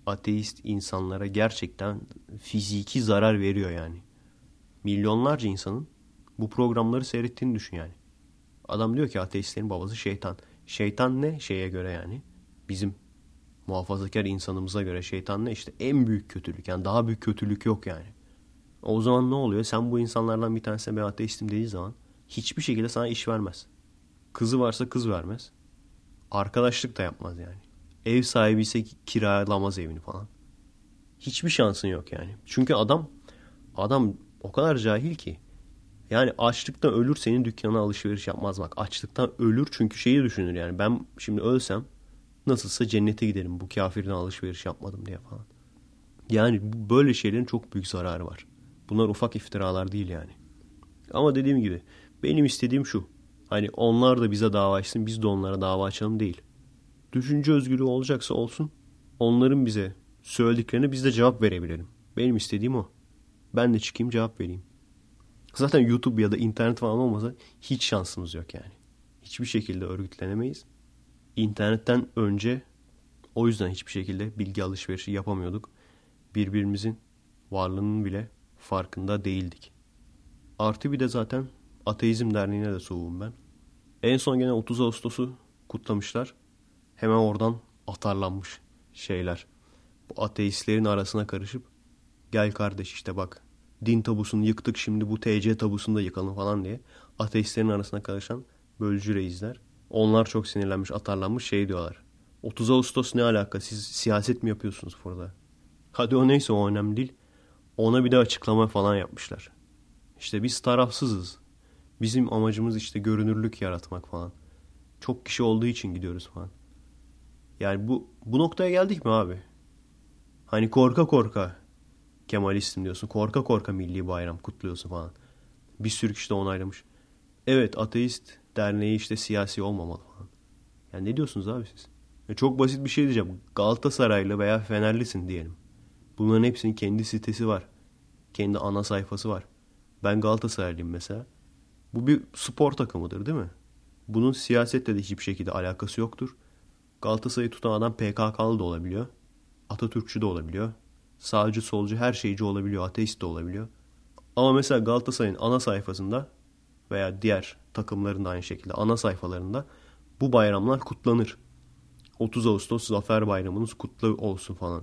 [SPEAKER 1] ateist insanlara gerçekten fiziki zarar veriyor yani. Milyonlarca insanın bu programları seyrettiğini düşün yani. Adam diyor ki ateistlerin babası şeytan. Şeytan ne? Şeye göre yani. Bizim muhafazakar insanımıza göre şeytan ne? işte en büyük kötülük. Yani daha büyük kötülük yok yani. O zaman ne oluyor? Sen bu insanlardan bir tanesine ben ateistim dediği zaman hiçbir şekilde sana iş vermez. Kızı varsa kız vermez. Arkadaşlık da yapmaz yani. Ev sahibi ise kiralamaz evini falan. Hiçbir şansın yok yani. Çünkü adam adam o kadar cahil ki yani açlıktan ölür senin dükkana alışveriş yapmaz bak. Açlıktan ölür çünkü şeyi düşünür yani. Ben şimdi ölsem nasılsa cennete giderim bu kafirden alışveriş yapmadım diye falan. Yani böyle şeylerin çok büyük zararı var. Bunlar ufak iftiralar değil yani. Ama dediğim gibi benim istediğim şu. Hani onlar da bize dava açsın biz de onlara dava açalım değil. Düşünce özgürlüğü olacaksa olsun. Onların bize söylediklerine biz de cevap verebilelim. Benim istediğim o. Ben de çıkayım cevap vereyim. Zaten YouTube ya da internet falan olmasa hiç şansımız yok yani. Hiçbir şekilde örgütlenemeyiz. İnternetten önce o yüzden hiçbir şekilde bilgi alışverişi yapamıyorduk. Birbirimizin varlığının bile farkında değildik. Artı bir de zaten Ateizm Derneği'ne de soğuğum ben. En son gene 30 Ağustos'u kutlamışlar. Hemen oradan atarlanmış şeyler. Bu ateistlerin arasına karışıp gel kardeş işte bak din tabusunu yıktık şimdi bu TC tabusunu da yıkalım falan diye ateistlerin arasına karışan bölücü reisler. Onlar çok sinirlenmiş, atarlanmış şey diyorlar. 30 Ağustos ne alaka? Siz siyaset mi yapıyorsunuz burada? Hadi o neyse o önemli değil. Ona bir de açıklama falan yapmışlar. İşte biz tarafsızız. Bizim amacımız işte görünürlük yaratmak falan. Çok kişi olduğu için gidiyoruz falan. Yani bu bu noktaya geldik mi abi? Hani korka korka Kemalistim diyorsun. Korka korka milli bayram kutluyorsun falan. Bir sürü kişi de onaylamış. Evet ateist derneği işte siyasi olmamalı falan. Yani ne diyorsunuz abi siz? Ya çok basit bir şey diyeceğim. Galatasaraylı veya Fenerlisin diyelim. Bunların hepsinin kendi sitesi var. Kendi ana sayfası var. Ben Galatasaraylıyım mesela. Bu bir spor takımıdır değil mi? Bunun siyasetle de hiçbir şekilde alakası yoktur. Galatasaray'ı tutan adam PKK'lı da olabiliyor. Atatürkçü de olabiliyor. Sağcı, solcu, her şeyci olabiliyor. Ateist de olabiliyor. Ama mesela Galatasaray'ın ana sayfasında veya diğer takımların da aynı şekilde ana sayfalarında bu bayramlar kutlanır. 30 Ağustos Zafer Bayramınız kutlu olsun falan.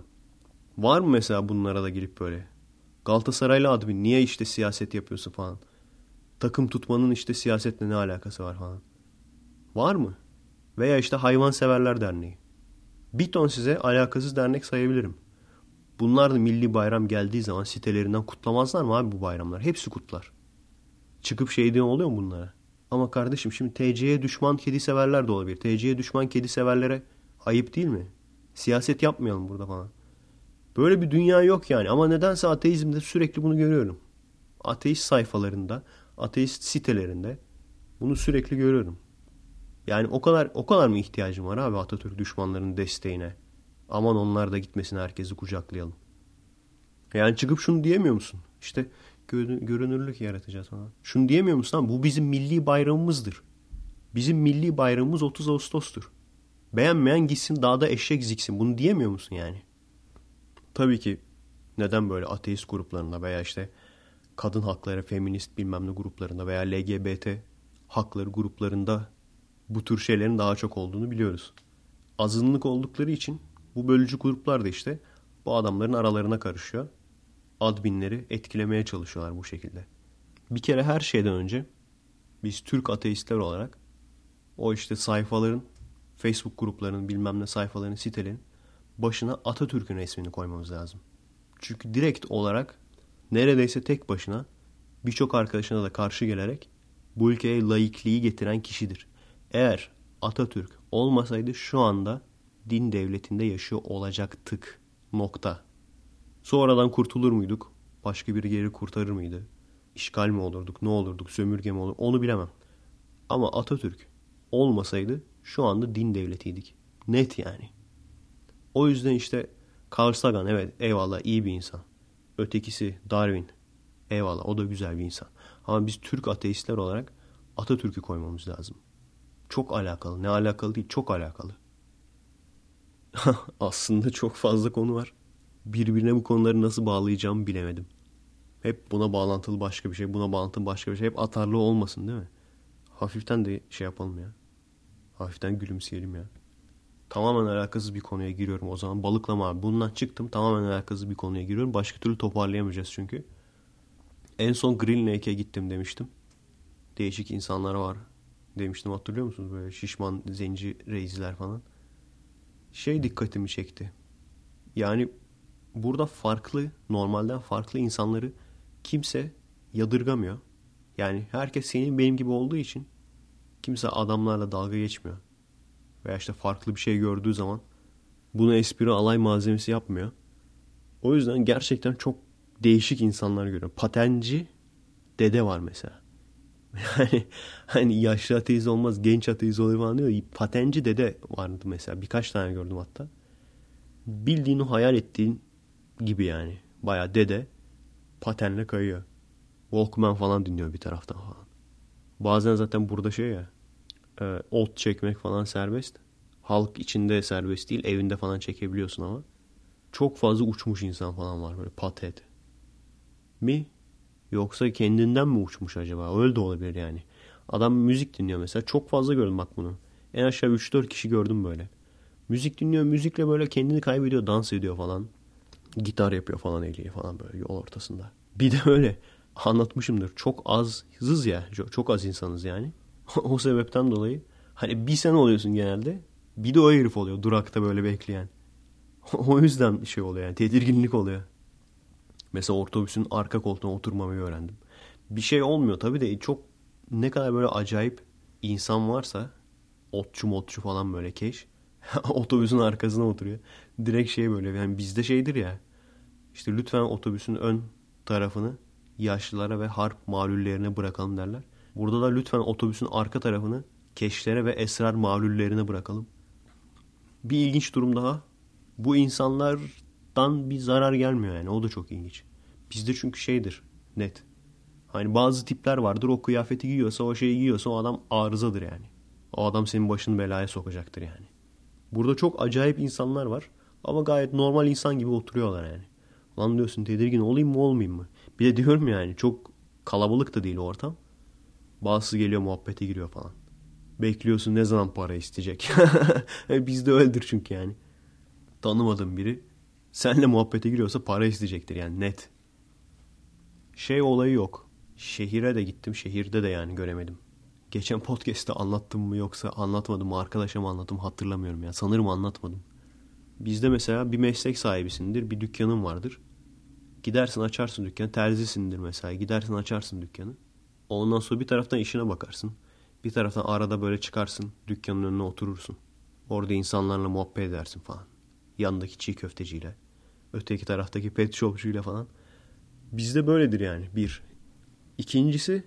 [SPEAKER 1] Var mı mesela bunlara da girip böyle? Galatasaraylı admin niye işte siyaset yapıyorsun falan. Takım tutmanın işte siyasetle ne alakası var falan. Var mı? Veya işte Hayvanseverler Derneği. Bir ton size alakasız dernek sayabilirim. Bunlar da milli bayram geldiği zaman sitelerinden kutlamazlar mı abi bu bayramlar? Hepsi kutlar. Çıkıp şey diyen oluyor mu bunlara? Ama kardeşim şimdi TC'ye düşman kedi severler de olabilir. TC'ye düşman kedi severlere ayıp değil mi? Siyaset yapmayalım burada falan. Böyle bir dünya yok yani. Ama nedense ateizmde sürekli bunu görüyorum. Ateist sayfalarında, ateist sitelerinde bunu sürekli görüyorum. Yani o kadar o kadar mı ihtiyacım var abi Atatürk düşmanlarının desteğine? Aman onlar da gitmesin herkesi kucaklayalım. Yani çıkıp şunu diyemiyor musun? İşte görünürlük yaratacağız falan. Şunu diyemiyor musun? Lan? Bu bizim milli bayramımızdır. Bizim milli bayramımız 30 Ağustos'tur. Beğenmeyen gitsin dağda eşek ziksin. Bunu diyemiyor musun yani? Tabii ki neden böyle ateist gruplarında veya işte kadın hakları, feminist bilmem ne gruplarında veya LGBT hakları gruplarında bu tür şeylerin daha çok olduğunu biliyoruz. Azınlık oldukları için bu bölücü gruplar da işte bu adamların aralarına karışıyor. Adminleri etkilemeye çalışıyorlar bu şekilde. Bir kere her şeyden önce biz Türk ateistler olarak o işte sayfaların, Facebook gruplarının bilmem ne sayfaların, sitelerin başına Atatürk'ün resmini koymamız lazım. Çünkü direkt olarak neredeyse tek başına birçok arkadaşına da karşı gelerek bu ülkeye laikliği getiren kişidir. Eğer Atatürk olmasaydı şu anda din devletinde yaşıyor olacaktık. Nokta. Sonradan kurtulur muyduk? Başka bir yeri kurtarır mıydı? İşgal mi olurduk? Ne olurduk? Sömürge mi olur? Onu bilemem. Ama Atatürk olmasaydı şu anda din devletiydik. Net yani. O yüzden işte Carl Sagan evet eyvallah iyi bir insan. Ötekisi Darwin. Eyvallah o da güzel bir insan. Ama biz Türk ateistler olarak Atatürk'ü koymamız lazım. Çok alakalı. Ne alakalı değil çok alakalı. [laughs] Aslında çok fazla konu var. Birbirine bu konuları nasıl bağlayacağımı bilemedim. Hep buna bağlantılı başka bir şey, buna bağlantılı başka bir şey. Hep atarlı olmasın değil mi? Hafiften de şey yapalım ya. Hafiften gülümseyelim ya. Tamamen alakasız bir konuya giriyorum o zaman. Balıklama abi. Bundan çıktım. Tamamen alakasız bir konuya giriyorum. Başka türlü toparlayamayacağız çünkü. En son Green Lake'e gittim demiştim. Değişik insanlar var demiştim hatırlıyor musunuz? Böyle şişman zenci reisler falan şey dikkatimi çekti. Yani burada farklı, normalden farklı insanları kimse yadırgamıyor. Yani herkes senin benim gibi olduğu için kimse adamlarla dalga geçmiyor. Veya işte farklı bir şey gördüğü zaman bunu espri alay malzemesi yapmıyor. O yüzden gerçekten çok değişik insanlar görüyorum. Patenci dede var mesela. [laughs] Yani hani yaşlı ateist olmaz genç ateist olur falan diyor. Patenci dede vardı mesela. Birkaç tane gördüm hatta. Bildiğini hayal ettiğin gibi yani. Baya dede patenle kayıyor. Walkman falan dinliyor bir taraftan falan. Bazen zaten burada şey ya e, ot çekmek falan serbest. Halk içinde serbest değil. Evinde falan çekebiliyorsun ama. Çok fazla uçmuş insan falan var böyle patet. Mi? Yoksa kendinden mi uçmuş acaba? Öyle de olabilir yani. Adam müzik dinliyor mesela. Çok fazla gördüm bak bunu. En aşağı 3-4 kişi gördüm böyle. Müzik dinliyor. Müzikle böyle kendini kaybediyor. Dans ediyor falan. Gitar yapıyor falan eliyle falan böyle yol ortasında. Bir de öyle anlatmışımdır. Çok azız ya. Çok, az insanız yani. [laughs] o sebepten dolayı hani bir sen oluyorsun genelde. Bir de o herif oluyor durakta böyle bekleyen. [laughs] o yüzden şey oluyor yani tedirginlik oluyor. Mesela otobüsün arka koltuğuna oturmamayı öğrendim. Bir şey olmuyor tabii de çok ne kadar böyle acayip insan varsa otçu motçu falan böyle keş [laughs] otobüsün arkasına oturuyor. Direkt şey böyle yani bizde şeydir ya işte lütfen otobüsün ön tarafını yaşlılara ve harp malullerine bırakalım derler. Burada da lütfen otobüsün arka tarafını keşlere ve esrar malullerine bırakalım. Bir ilginç durum daha. Bu insanlardan bir zarar gelmiyor yani. O da çok ilginç. Bizde çünkü şeydir net. Hani bazı tipler vardır o kıyafeti giyiyorsa o şeyi giyiyorsa o adam arızadır yani. O adam senin başını belaya sokacaktır yani. Burada çok acayip insanlar var ama gayet normal insan gibi oturuyorlar yani. Lan diyorsun tedirgin olayım mı olmayayım mı? Bir de diyorum yani çok kalabalık da değil ortam. Bazısı geliyor muhabbete giriyor falan. Bekliyorsun ne zaman para isteyecek. [laughs] Bizde öyledir çünkü yani. Tanımadığın biri senle muhabbete giriyorsa para isteyecektir yani net. Şey olayı yok. Şehire de gittim. Şehirde de yani göremedim. Geçen podcast'te anlattım mı yoksa anlatmadım mı arkadaşa mı anlattım hatırlamıyorum ya. Sanırım anlatmadım. Bizde mesela bir meslek sahibisindir. Bir dükkanın vardır. Gidersin açarsın dükkanı. Terzisindir mesela. Gidersin açarsın dükkanı. Ondan sonra bir taraftan işine bakarsın. Bir taraftan arada böyle çıkarsın. Dükkanın önüne oturursun. Orada insanlarla muhabbet edersin falan. Yanındaki çiğ köfteciyle. Öteki taraftaki pet shopçuyla falan. Bizde böyledir yani. Bir. İkincisi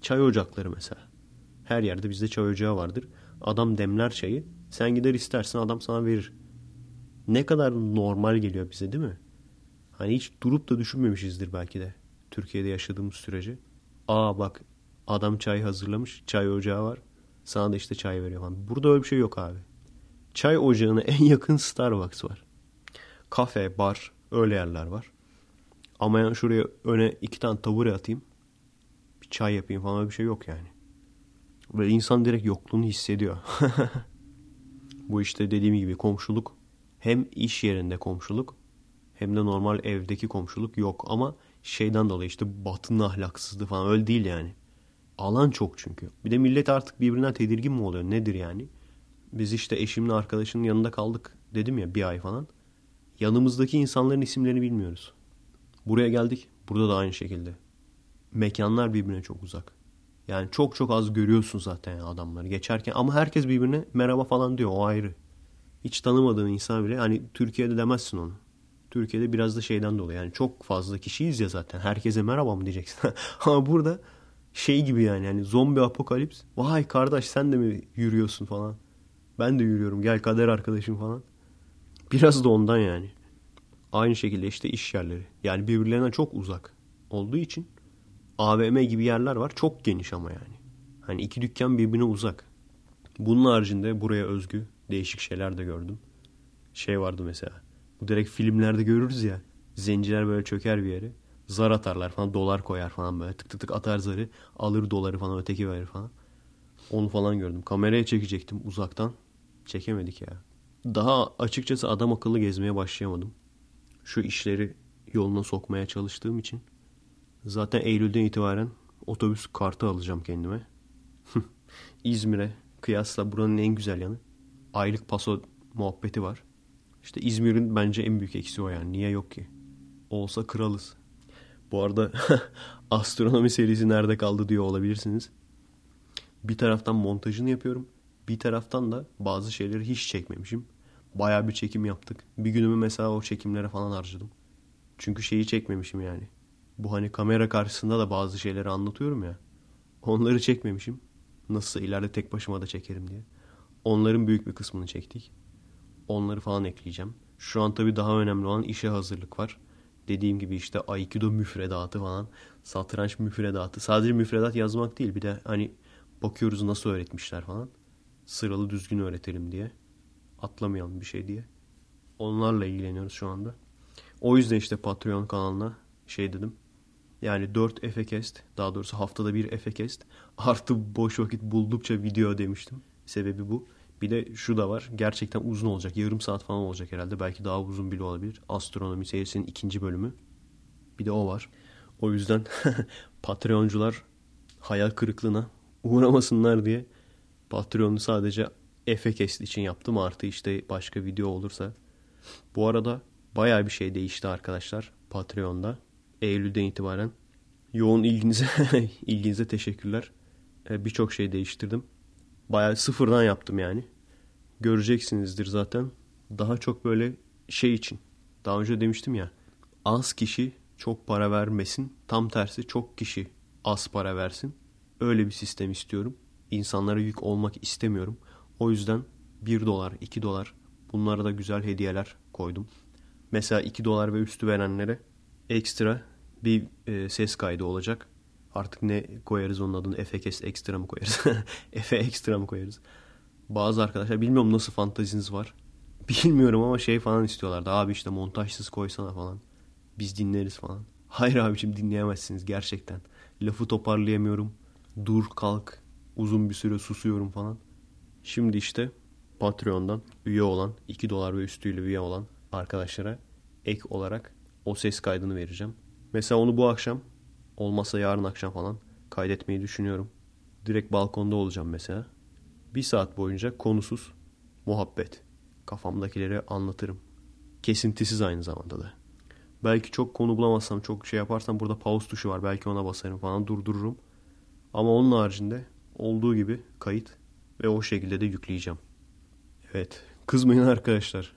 [SPEAKER 1] çay ocakları mesela. Her yerde bizde çay ocağı vardır. Adam demler çayı. Sen gider istersin adam sana verir. Ne kadar normal geliyor bize değil mi? Hani hiç durup da düşünmemişizdir belki de. Türkiye'de yaşadığımız sürece. Aa bak adam çay hazırlamış. Çay ocağı var. Sana da işte çay veriyor falan. Burada öyle bir şey yok abi. Çay ocağına en yakın Starbucks var. Kafe, bar öyle yerler var. Ama yani şuraya öne iki tane tabure atayım. Bir çay yapayım falan bir şey yok yani. Böyle insan direkt yokluğunu hissediyor. [laughs] Bu işte dediğim gibi komşuluk. Hem iş yerinde komşuluk hem de normal evdeki komşuluk yok. Ama şeyden dolayı işte batının ahlaksızlığı falan öyle değil yani. Alan çok çünkü. Bir de millet artık birbirinden tedirgin mi oluyor nedir yani? Biz işte eşimle arkadaşının yanında kaldık dedim ya bir ay falan. Yanımızdaki insanların isimlerini bilmiyoruz. Buraya geldik. Burada da aynı şekilde. Mekanlar birbirine çok uzak. Yani çok çok az görüyorsun zaten adamları geçerken. Ama herkes birbirine merhaba falan diyor. O ayrı. Hiç tanımadığın insan bile hani Türkiye'de demezsin onu. Türkiye'de biraz da şeyden dolayı. Yani çok fazla kişiyiz ya zaten. Herkese merhaba mı diyeceksin. [laughs] Ama burada şey gibi yani. yani zombi apokalips. Vay kardeş sen de mi yürüyorsun falan. Ben de yürüyorum. Gel kader arkadaşım falan. Biraz da ondan yani. Aynı şekilde işte iş yerleri. Yani birbirlerine çok uzak olduğu için AVM gibi yerler var. Çok geniş ama yani. Hani iki dükkan birbirine uzak. Bunun haricinde buraya özgü değişik şeyler de gördüm. Şey vardı mesela. Bu direkt filmlerde görürüz ya. Zenciler böyle çöker bir yere. Zar atarlar falan. Dolar koyar falan böyle. Tık tık tık atar zarı. Alır doları falan öteki verir falan. Onu falan gördüm. Kameraya çekecektim uzaktan. Çekemedik ya. Daha açıkçası adam akıllı gezmeye başlayamadım. Şu işleri yoluna sokmaya çalıştığım için. Zaten Eylül'den itibaren otobüs kartı alacağım kendime. [laughs] İzmir'e kıyasla buranın en güzel yanı. Aylık paso muhabbeti var. İşte İzmir'in bence en büyük eksiği o yani. Niye yok ki? Olsa kralız. Bu arada [laughs] astronomi serisi nerede kaldı diyor olabilirsiniz. Bir taraftan montajını yapıyorum. Bir taraftan da bazı şeyleri hiç çekmemişim. Baya bir çekim yaptık. Bir günümü mesela o çekimlere falan harcadım. Çünkü şeyi çekmemişim yani. Bu hani kamera karşısında da bazı şeyleri anlatıyorum ya. Onları çekmemişim. Nasılsa ileride tek başıma da çekerim diye. Onların büyük bir kısmını çektik. Onları falan ekleyeceğim. Şu an tabii daha önemli olan işe hazırlık var. Dediğim gibi işte Aikido müfredatı falan. Satranç müfredatı. Sadece müfredat yazmak değil. Bir de hani bakıyoruz nasıl öğretmişler falan. Sıralı düzgün öğretelim diye. Atlamayalım bir şey diye. Onlarla ilgileniyoruz şu anda. O yüzden işte Patreon kanalına şey dedim. Yani 4 Efekest daha doğrusu haftada bir Efekest artı boş vakit buldukça video demiştim. Sebebi bu. Bir de şu da var. Gerçekten uzun olacak. Yarım saat falan olacak herhalde. Belki daha uzun bile olabilir. Astronomi serisinin ikinci bölümü. Bir de o var. O yüzden [laughs] Patreoncular hayal kırıklığına uğramasınlar diye Patreon'u sadece Efekest için yaptım. Artı işte başka video olursa. Bu arada bayağı bir şey değişti arkadaşlar Patreon'da. Eylül'den itibaren. Yoğun ilginize [laughs] ilginize teşekkürler. E, Birçok şey değiştirdim. Bayağı sıfırdan yaptım yani. Göreceksinizdir zaten. Daha çok böyle şey için. Daha önce demiştim ya. Az kişi çok para vermesin. Tam tersi çok kişi az para versin. Öyle bir sistem istiyorum. İnsanlara yük olmak istemiyorum. O yüzden 1 dolar, 2 dolar bunlara da güzel hediyeler koydum. Mesela 2 dolar ve üstü verenlere ekstra bir e, ses kaydı olacak. Artık ne koyarız onun adını? FKS ekstra mı koyarız? [laughs] Efe ekstra mı koyarız? Bazı arkadaşlar bilmiyorum nasıl fantaziniz var. [laughs] Bilmiyorum ama şey falan istiyorlardı. Abi işte montajsız koysana falan. Biz dinleriz falan. Hayır abiciğim dinleyemezsiniz gerçekten. Lafı toparlayamıyorum. Dur kalk. Uzun bir süre susuyorum falan. Şimdi işte Patreon'dan üye olan 2 dolar ve üstüyle üye olan arkadaşlara ek olarak o ses kaydını vereceğim. Mesela onu bu akşam olmazsa yarın akşam falan kaydetmeyi düşünüyorum. Direkt balkonda olacağım mesela. Bir saat boyunca konusuz muhabbet. Kafamdakileri anlatırım. Kesintisiz aynı zamanda da. Belki çok konu bulamazsam, çok şey yaparsam burada pause tuşu var. Belki ona basarım falan durdururum. Ama onun haricinde olduğu gibi kayıt ve o şekilde de yükleyeceğim. Evet. Kızmayın arkadaşlar.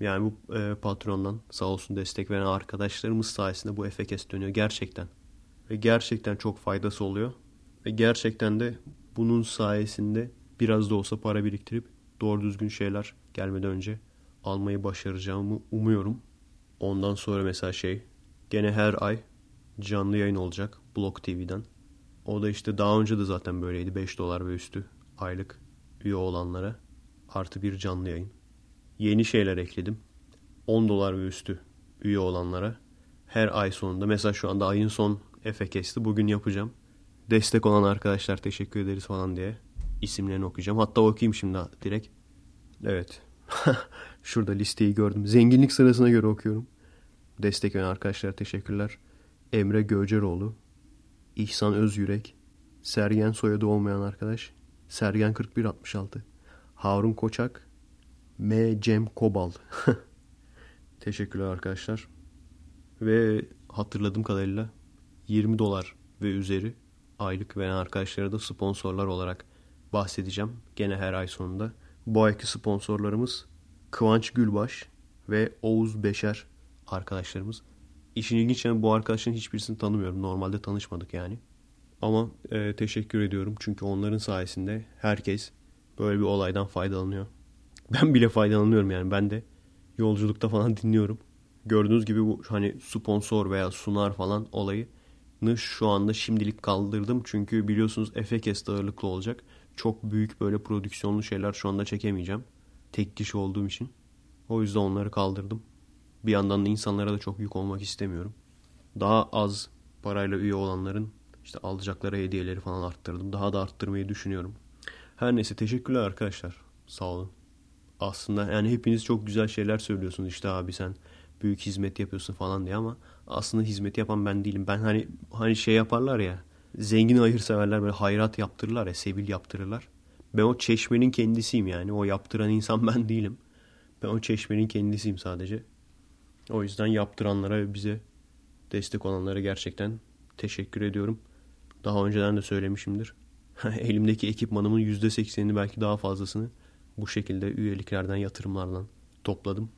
[SPEAKER 1] Yani bu e, patrondan sağ olsun destek veren arkadaşlarımız sayesinde bu efekes dönüyor gerçekten. Ve gerçekten çok faydası oluyor. Ve gerçekten de bunun sayesinde biraz da olsa para biriktirip doğru düzgün şeyler gelmeden önce almayı başaracağımı umuyorum. Ondan sonra mesela şey gene her ay canlı yayın olacak Blog TV'den. O da işte daha önce de zaten böyleydi 5 dolar ve üstü aylık üye olanlara artı bir canlı yayın. Yeni şeyler ekledim. 10 dolar ve üstü üye olanlara her ay sonunda mesela şu anda ayın son Efekes'ti bugün yapacağım. Destek olan arkadaşlar teşekkür ederiz falan diye isimlerini okuyacağım. Hatta okuyayım şimdi direkt. Evet. [laughs] Şurada listeyi gördüm. Zenginlik sırasına göre okuyorum. Destek veren arkadaşlar teşekkürler. Emre Göceroğlu, İhsan Özyürek, Sergen soyadı olmayan arkadaş, Sergen 4166, Harun Koçak, M. Cem Kobal. [laughs] Teşekkürler arkadaşlar. Ve hatırladığım kadarıyla 20 dolar ve üzeri aylık veren arkadaşlara da sponsorlar olarak bahsedeceğim. Gene her ay sonunda. Bu ayki sponsorlarımız Kıvanç Gülbaş ve Oğuz Beşer arkadaşlarımız. İşin ilginç yani bu arkadaşların hiçbirisini tanımıyorum. Normalde tanışmadık yani. Ama e, teşekkür ediyorum. Çünkü onların sayesinde herkes böyle bir olaydan faydalanıyor. [laughs] Ben bile faydalanıyorum yani. Ben de yolculukta falan dinliyorum. Gördüğünüz gibi bu hani sponsor veya sunar falan olayını şu anda şimdilik kaldırdım. Çünkü biliyorsunuz Efekest ağırlıklı olacak. Çok büyük böyle prodüksiyonlu şeyler şu anda çekemeyeceğim. Tek kişi olduğum için. O yüzden onları kaldırdım. Bir yandan da insanlara da çok yük olmak istemiyorum. Daha az parayla üye olanların işte alacakları hediyeleri falan arttırdım. Daha da arttırmayı düşünüyorum. Her neyse teşekkürler arkadaşlar. Sağ olun. Aslında yani hepiniz çok güzel şeyler söylüyorsunuz işte abi sen büyük hizmet yapıyorsun falan diye ama aslında hizmet yapan ben değilim. Ben hani hani şey yaparlar ya zengin hayırseverler böyle hayrat yaptırırlar ya sebil yaptırırlar. Ben o çeşmenin kendisiyim yani. O yaptıran insan [laughs] ben değilim. Ben o çeşmenin kendisiyim sadece. O yüzden yaptıranlara ve bize destek olanlara gerçekten teşekkür ediyorum. Daha önceden de söylemişimdir. [laughs] Elimdeki ekipmanımın %80'ini belki daha fazlasını bu şekilde üyeliklerden yatırımlardan topladım.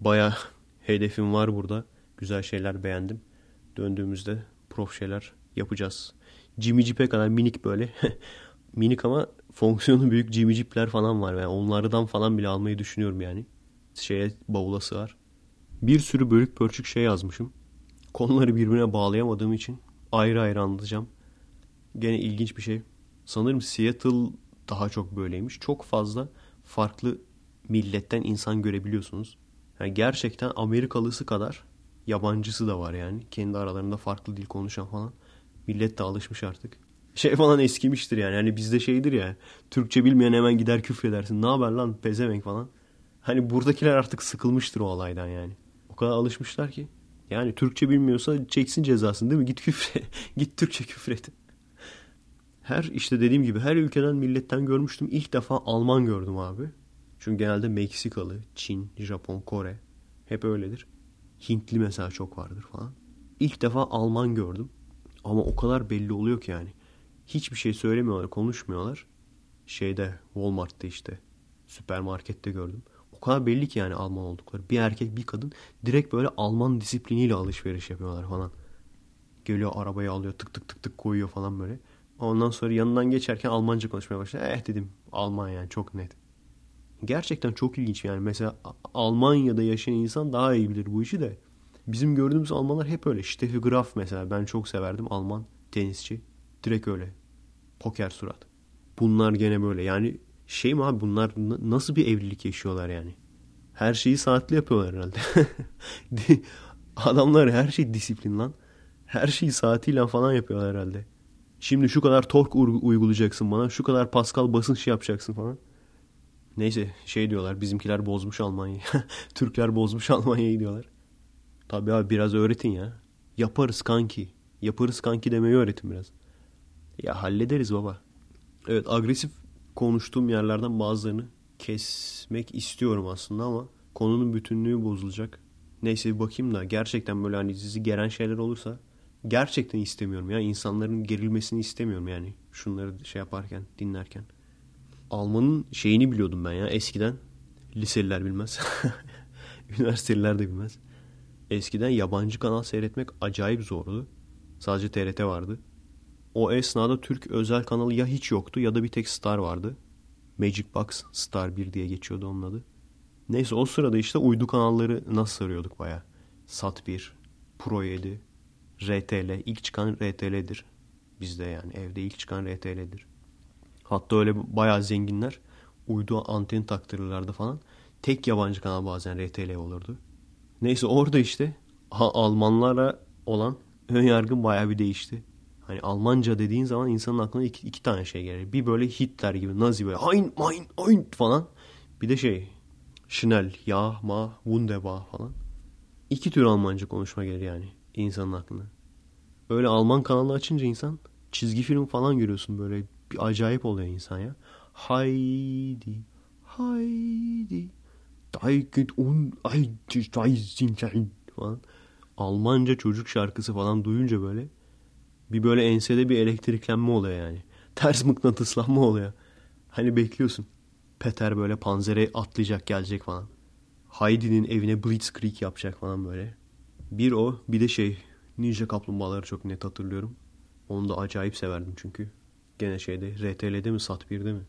[SPEAKER 1] Baya [laughs] hedefim var burada. Güzel şeyler beğendim. Döndüğümüzde prof şeyler yapacağız. Jimmy Jeep'e kadar minik böyle. [laughs] minik ama fonksiyonu büyük Jimmy Jeep'ler falan var. Yani onlardan falan bile almayı düşünüyorum yani. Şeye bavula sığar. Bir sürü bölük pörçük şey yazmışım. Konuları birbirine bağlayamadığım için ayrı ayrı anlatacağım. Gene ilginç bir şey. Sanırım Seattle daha çok böyleymiş. Çok fazla farklı milletten insan görebiliyorsunuz. Yani gerçekten Amerikalısı kadar yabancısı da var yani. Kendi aralarında farklı dil konuşan falan. Millet de alışmış artık. Şey falan eskimiştir yani. Hani bizde şeydir ya. Türkçe bilmeyen hemen gider küfredersin. Ne haber lan pezevenk falan. Hani buradakiler artık sıkılmıştır o olaydan yani. O kadar alışmışlar ki. Yani Türkçe bilmiyorsa çeksin cezasını değil mi? Git küfre. [laughs] Git Türkçe küfret. Her işte dediğim gibi her ülkeden milletten görmüştüm. İlk defa Alman gördüm abi. Çünkü genelde Meksikalı, Çin, Japon, Kore hep öyledir. Hintli mesela çok vardır falan. İlk defa Alman gördüm. Ama o kadar belli oluyor ki yani. Hiçbir şey söylemiyorlar, konuşmuyorlar. Şeyde Walmart'ta işte süpermarkette gördüm. O kadar belli ki yani Alman oldukları. Bir erkek bir kadın direkt böyle Alman disipliniyle alışveriş yapıyorlar falan. Geliyor arabayı alıyor tık tık tık tık koyuyor falan böyle. Ondan sonra yanından geçerken Almanca konuşmaya başladı. Eh dedim Alman yani çok net. Gerçekten çok ilginç yani. Mesela Almanya'da yaşayan insan daha iyi bilir bu işi de. Bizim gördüğümüz Almanlar hep öyle. Steffi Graf mesela ben çok severdim Alman tenisçi. Direkt öyle. Poker surat. Bunlar gene böyle. Yani şey mi abi bunlar nasıl bir evlilik yaşıyorlar yani? Her şeyi saatli yapıyorlar herhalde. [laughs] Adamlar her şey disiplin lan. Her şeyi saatiyle falan yapıyorlar herhalde. Şimdi şu kadar tork uygulayacaksın bana. Şu kadar Pascal basınç yapacaksın falan. Neyse şey diyorlar bizimkiler bozmuş Almanya'yı. [laughs] Türkler bozmuş Almanya'yı diyorlar. Tabii abi biraz öğretin ya. Yaparız kanki. Yaparız kanki demeyi öğretin biraz. Ya hallederiz baba. Evet agresif konuştuğum yerlerden bazılarını kesmek istiyorum aslında ama konunun bütünlüğü bozulacak. Neyse bir bakayım da gerçekten böyle hani sizi geren şeyler olursa gerçekten istemiyorum ya. insanların gerilmesini istemiyorum yani. Şunları şey yaparken, dinlerken. Alman'ın şeyini biliyordum ben ya eskiden. Liseliler bilmez. [laughs] Üniversiteliler de bilmez. Eskiden yabancı kanal seyretmek acayip zordu. Sadece TRT vardı. O esnada Türk özel kanalı ya hiç yoktu ya da bir tek Star vardı. Magic Box Star 1 diye geçiyordu onun adı. Neyse o sırada işte uydu kanalları nasıl sarıyorduk baya. Sat 1, Pro 7, RTL. ilk çıkan RTL'dir. Bizde yani evde ilk çıkan RTL'dir. Hatta öyle bayağı zenginler uydu anten taktırırlardı falan. Tek yabancı kanal bazen RTL olurdu. Neyse orada işte Almanlara olan ön yargım bayağı bir değişti. Hani Almanca dediğin zaman insanın aklına iki, iki tane şey gelir. Bir böyle Hitler gibi Nazi böyle Hein, mein, ein falan. Bir de şey Schnell, ja, ma, wunderbar falan. İki tür Almanca konuşma gelir yani insanın aklına. Öyle Alman kanalı açınca insan çizgi film falan görüyorsun böyle bir acayip oluyor insan ya. Haydi, haydi, Daiget un falan. Almanca çocuk şarkısı falan duyunca böyle bir böyle ensede bir elektriklenme oluyor yani. Ters mıknatıslanma oluyor. Hani bekliyorsun. Peter böyle panzere atlayacak gelecek falan. Heidi'nin evine Blitzkrieg yapacak falan böyle. Bir o bir de şey Ninja Kaplumbağaları çok net hatırlıyorum. Onu da acayip severdim çünkü. Gene şeyde RTL'de mi Sat 1'de mi?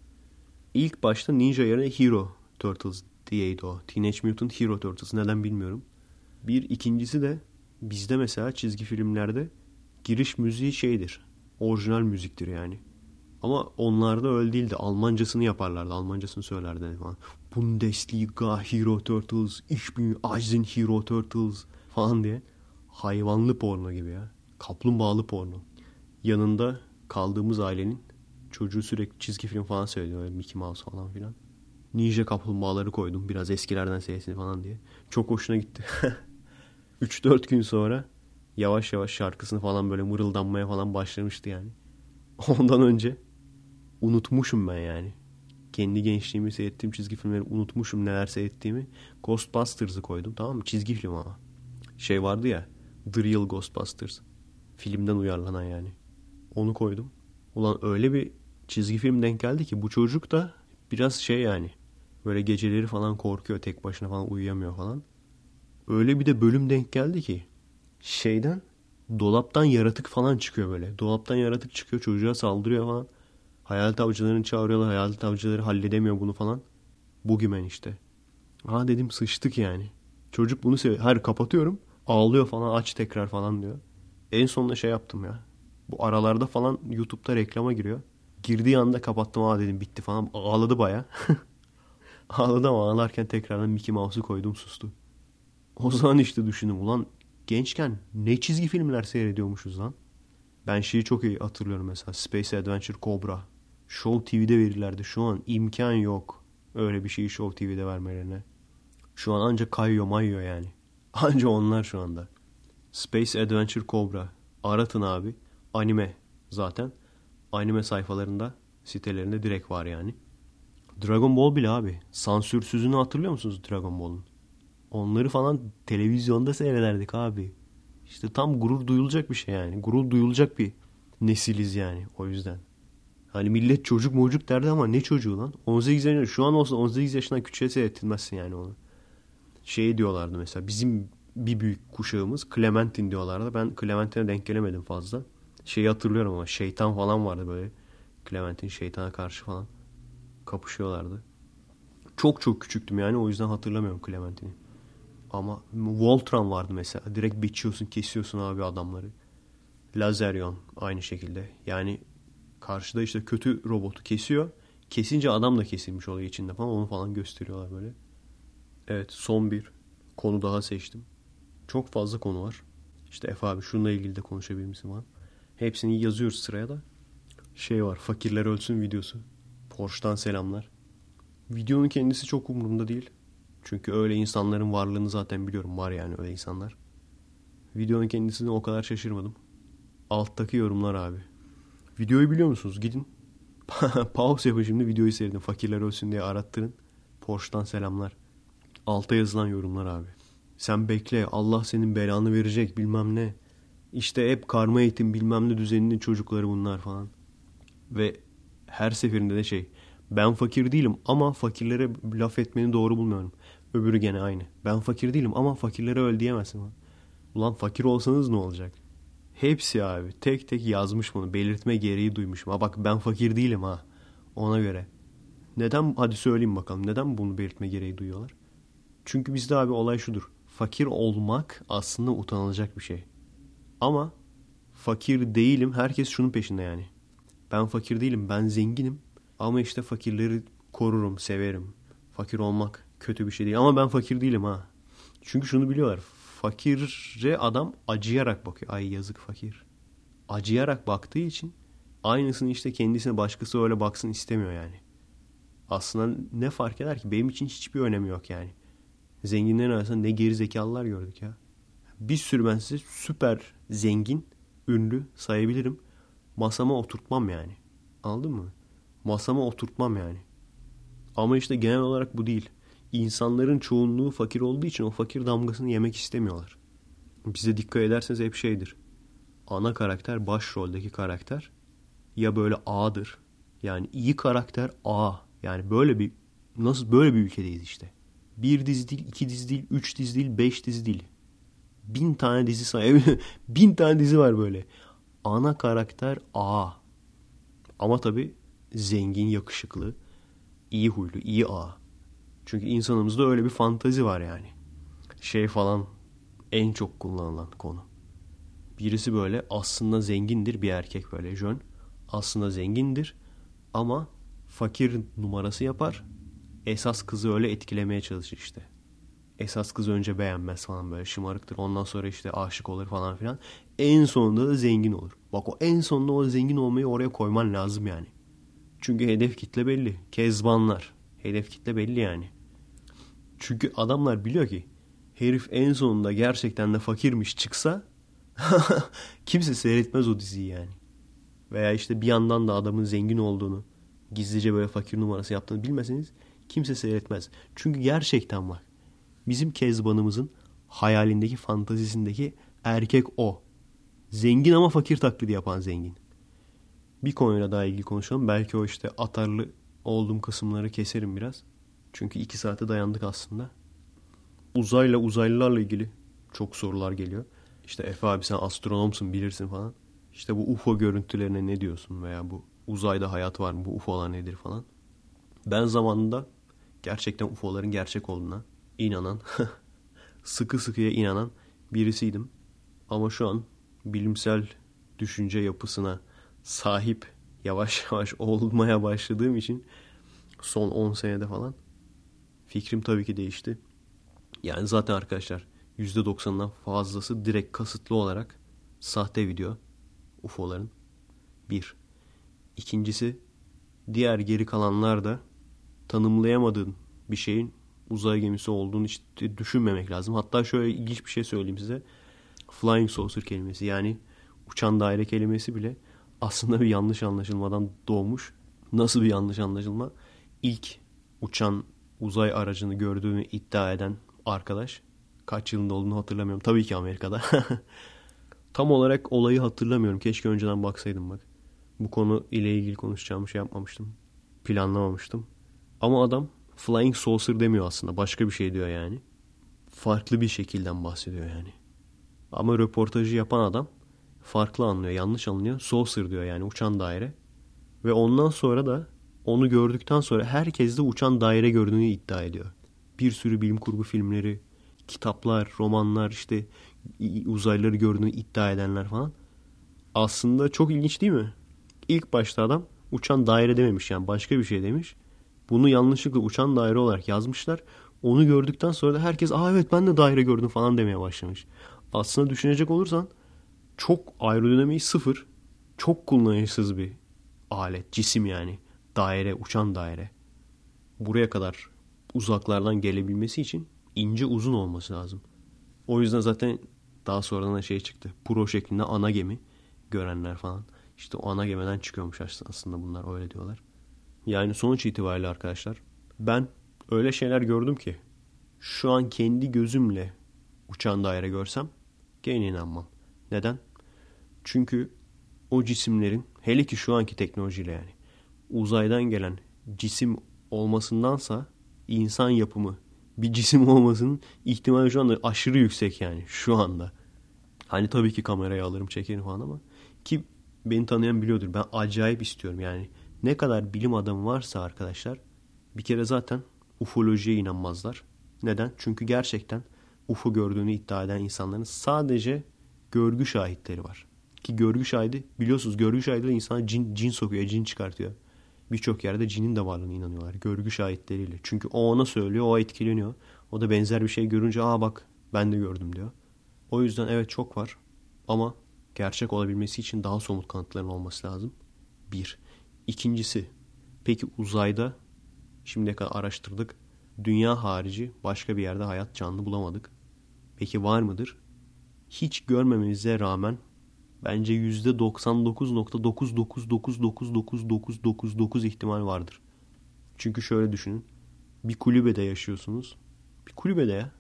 [SPEAKER 1] İlk başta Ninja yerine Hero Turtles diyeydi o. Teenage Mutant Hero Turtles neden bilmiyorum. Bir ikincisi de bizde mesela çizgi filmlerde giriş müziği şeydir. Orijinal müziktir yani. Ama onlarda öyle değildi. Almancasını yaparlardı. Almancasını söylerdi falan. Bundesliga Hero Turtles, Ich bin Eisen Hero Turtles falan diye. Hayvanlı porno gibi ya. Kaplumbağalı porno. Yanında kaldığımız ailenin çocuğu sürekli çizgi film falan söylüyor. Mickey Mouse falan filan. Ninja kaplumbağaları koydum. Biraz eskilerden seyretsin falan diye. Çok hoşuna gitti. [laughs] 3-4 gün sonra yavaş yavaş şarkısını falan böyle mırıldanmaya falan başlamıştı yani. [laughs] Ondan önce unutmuşum ben yani. Kendi gençliğimi seyrettiğim çizgi filmleri unutmuşum neler seyrettiğimi. Ghostbusters'ı koydum tamam mı? Çizgi film ama. Şey vardı ya The Real Ghostbusters. Filmden uyarlanan yani. Onu koydum. Ulan öyle bir çizgi film denk geldi ki bu çocuk da biraz şey yani. Böyle geceleri falan korkuyor tek başına falan uyuyamıyor falan. Öyle bir de bölüm denk geldi ki şeyden dolaptan yaratık falan çıkıyor böyle. Dolaptan yaratık çıkıyor çocuğa saldırıyor falan. Hayalet avcılarını çağırıyorlar. Hayalet avcıları halledemiyor bunu falan. Bugümen işte. Ha dedim sıçtık yani. Çocuk bunu seviyor. Her kapatıyorum. Ağlıyor falan aç tekrar falan diyor. En sonunda şey yaptım ya. Bu aralarda falan YouTube'da reklama giriyor. Girdiği anda kapattım ha dedim bitti falan. Ağladı baya. [laughs] Ağladı ama ağlarken tekrardan Mickey Mouse'u koydum sustu. O zaman işte düşündüm ulan gençken ne çizgi filmler seyrediyormuşuz lan. Ben şeyi çok iyi hatırlıyorum mesela. Space Adventure Cobra. Show TV'de verirlerdi. Şu an imkan yok. Öyle bir şeyi Show TV'de vermelerine. Şu an ancak kayıyor mayıyor yani. [laughs] Anca onlar şu anda. Space Adventure Cobra. Aratın abi. Anime zaten. Anime sayfalarında sitelerinde direkt var yani. Dragon Ball bile abi. Sansürsüzünü hatırlıyor musunuz Dragon Ball'un? Onları falan televizyonda seyrederdik abi. İşte tam gurur duyulacak bir şey yani. Gurur duyulacak bir nesiliz yani o yüzden. Hani millet çocuk mocuk derdi ama ne çocuğu lan? 18 yaşında şu an olsa 18 yaşından küçüğe seyrettirmezsin yani onu. Şey diyorlardı mesela bizim bir büyük kuşağımız Clementine diyorlardı. Ben Clementine'e denk gelemedim fazla. Şeyi hatırlıyorum ama şeytan falan vardı böyle. Clementine şeytana karşı falan kapışıyorlardı. Çok çok küçüktüm yani o yüzden hatırlamıyorum Clementine'i. Ama Voltron vardı mesela. Direkt biçiyorsun, kesiyorsun abi adamları. Lazerion aynı şekilde. Yani karşıda işte kötü robotu kesiyor. Kesince adam da kesilmiş oluyor içinde falan. Onu falan gösteriyorlar böyle. Evet son bir konu daha seçtim. Çok fazla konu var. İşte Efe abi şununla ilgili de konuşabilir misin falan. Hepsini yazıyoruz sıraya da. Şey var fakirler ölsün videosu. Porsche'dan selamlar. Videonun kendisi çok umurumda değil. Çünkü öyle insanların varlığını zaten biliyorum. Var yani öyle insanlar. Videonun kendisine o kadar şaşırmadım. Alttaki yorumlar abi. Videoyu biliyor musunuz? Gidin. [laughs] Pause yapın şimdi videoyu seyredin. Fakirler ölsün diye arattırın. Porsche'dan selamlar. Alta yazılan yorumlar abi. Sen bekle Allah senin belanı verecek bilmem ne. İşte hep karma eğitim bilmem ne düzeninin çocukları bunlar falan. Ve her seferinde de şey ben fakir değilim ama fakirlere laf etmeni doğru bulmuyorum. Öbürü gene aynı. Ben fakir değilim ama fakirlere öl diyemezsin. Ulan fakir olsanız ne olacak? Hepsi abi tek tek yazmış bunu. Belirtme gereği duymuşum. Ha bak ben fakir değilim ha. Ona göre. Neden hadi söyleyeyim bakalım. Neden bunu belirtme gereği duyuyorlar? Çünkü bizde abi olay şudur. Fakir olmak aslında utanılacak bir şey. Ama fakir değilim. Herkes şunun peşinde yani. Ben fakir değilim. Ben zenginim. Ama işte fakirleri korurum, severim. Fakir olmak kötü bir şey değil. Ama ben fakir değilim ha. Çünkü şunu biliyorlar. Fakire adam acıyarak bakıyor. Ay yazık fakir. Acıyarak baktığı için aynısını işte kendisine başkası öyle baksın istemiyor yani. Aslında ne fark eder ki? Benim için hiçbir önemi yok yani. Zenginlerin arasında ne geri zekalılar gördük ya. Bir sürü ben size süper zengin, ünlü sayabilirim. Masama oturtmam yani. Anladın mı? Masama oturtmam yani. Ama işte genel olarak bu değil. İnsanların çoğunluğu fakir olduğu için o fakir damgasını yemek istemiyorlar. Bize dikkat ederseniz hep şeydir. Ana karakter, başroldeki karakter ya böyle A'dır. Yani iyi karakter A. Yani böyle bir nasıl böyle bir ülkedeyiz işte. Bir dizi değil, iki dizi değil, üç dizi değil, beş dizi değil. Bin tane dizi say. [laughs] Bin tane dizi var böyle. Ana karakter A. Ama tabi zengin, yakışıklı, iyi huylu, iyi A. Çünkü insanımızda öyle bir fantazi var yani. Şey falan en çok kullanılan konu. Birisi böyle aslında zengindir bir erkek böyle jön. Aslında zengindir ama fakir numarası yapar. Esas kızı öyle etkilemeye çalışır işte. Esas kız önce beğenmez falan böyle şımarıktır. Ondan sonra işte aşık olur falan filan. En sonunda da zengin olur. Bak o en sonunda o zengin olmayı oraya koyman lazım yani. Çünkü hedef kitle belli. Kezbanlar. Hedef kitle belli yani. Çünkü adamlar biliyor ki herif en sonunda gerçekten de fakirmiş çıksa [laughs] kimse seyretmez o diziyi yani. Veya işte bir yandan da adamın zengin olduğunu gizlice böyle fakir numarası yaptığını bilmeseniz kimse seyretmez. Çünkü gerçekten var. Bizim Kezban'ımızın hayalindeki fantazisindeki erkek o. Zengin ama fakir taklidi yapan zengin. Bir konuyla daha ilgili konuşalım. Belki o işte atarlı olduğum kısımları keserim biraz. Çünkü iki saate dayandık aslında. Uzayla uzaylılarla ilgili çok sorular geliyor. İşte Efe abi sen astronomsun bilirsin falan. İşte bu UFO görüntülerine ne diyorsun veya bu uzayda hayat var mı bu UFO'lar nedir falan. Ben zamanında gerçekten UFO'ların gerçek olduğuna inanan, [laughs] sıkı sıkıya inanan birisiydim. Ama şu an bilimsel düşünce yapısına sahip yavaş [laughs] yavaş olmaya başladığım için son 10 senede falan fikrim tabii ki değişti. Yani zaten arkadaşlar %90'dan fazlası direkt kasıtlı olarak sahte video. UFO'ların. Bir. İkincisi diğer geri kalanlar da tanımlayamadığın bir şeyin uzay gemisi olduğunu hiç düşünmemek lazım. Hatta şöyle ilginç bir şey söyleyeyim size. Flying saucer kelimesi yani uçan daire kelimesi bile aslında bir yanlış anlaşılmadan doğmuş. Nasıl bir yanlış anlaşılma? İlk uçan uzay aracını gördüğünü iddia eden arkadaş kaç yılında olduğunu hatırlamıyorum. Tabii ki Amerika'da. [laughs] Tam olarak olayı hatırlamıyorum. Keşke önceden baksaydım bak. Bu konu ile ilgili konuşacağım şey yapmamıştım. Planlamamıştım. Ama adam flying saucer demiyor aslında. Başka bir şey diyor yani. Farklı bir şekilden bahsediyor yani. Ama röportajı yapan adam farklı anlıyor. Yanlış anlıyor. Saucer diyor yani uçan daire. Ve ondan sonra da onu gördükten sonra herkes de uçan daire gördüğünü iddia ediyor. Bir sürü bilim kurgu filmleri, kitaplar, romanlar işte uzaylıları gördüğünü iddia edenler falan. Aslında çok ilginç değil mi? İlk başta adam uçan daire dememiş yani başka bir şey demiş. Bunu yanlışlıkla uçan daire olarak yazmışlar. Onu gördükten sonra da herkes aa evet ben de daire gördüm falan demeye başlamış. Aslında düşünecek olursan çok aerodinamiği sıfır, çok kullanışsız bir alet, cisim yani. Daire, uçan daire. Buraya kadar uzaklardan gelebilmesi için ince uzun olması lazım. O yüzden zaten daha sonradan da şey çıktı. Pro şeklinde ana gemi görenler falan. İşte o ana gemiden çıkıyormuş aslında bunlar öyle diyorlar. Yani sonuç itibariyle arkadaşlar ben öyle şeyler gördüm ki şu an kendi gözümle uçan daire görsem gene inanmam. Neden? Çünkü o cisimlerin hele ki şu anki teknolojiyle yani uzaydan gelen cisim olmasındansa insan yapımı bir cisim olmasının ihtimali şu anda aşırı yüksek yani şu anda. Hani tabii ki kamerayı alırım çekerim falan ama ki beni tanıyan biliyordur. Ben acayip istiyorum yani. Ne kadar bilim adamı varsa arkadaşlar bir kere zaten ufolojiye inanmazlar. Neden? Çünkü gerçekten UFO gördüğünü iddia eden insanların sadece görgü şahitleri var. Ki görgü şahidi biliyorsunuz görgü şahidi insana cin, cin sokuyor, cin çıkartıyor. Birçok yerde cinin de varlığına inanıyorlar. Görgü şahitleriyle. Çünkü o ona söylüyor, o etkileniyor. O da benzer bir şey görünce aa bak ben de gördüm diyor. O yüzden evet çok var. Ama gerçek olabilmesi için daha somut kanıtların olması lazım. Bir. İkincisi, peki uzayda şimdiye kadar araştırdık. Dünya harici başka bir yerde hayat canlı bulamadık. Peki var mıdır? Hiç görmememize rağmen bence %99.999999999 ihtimal vardır. Çünkü şöyle düşünün. Bir kulübede yaşıyorsunuz. Bir kulübede ya.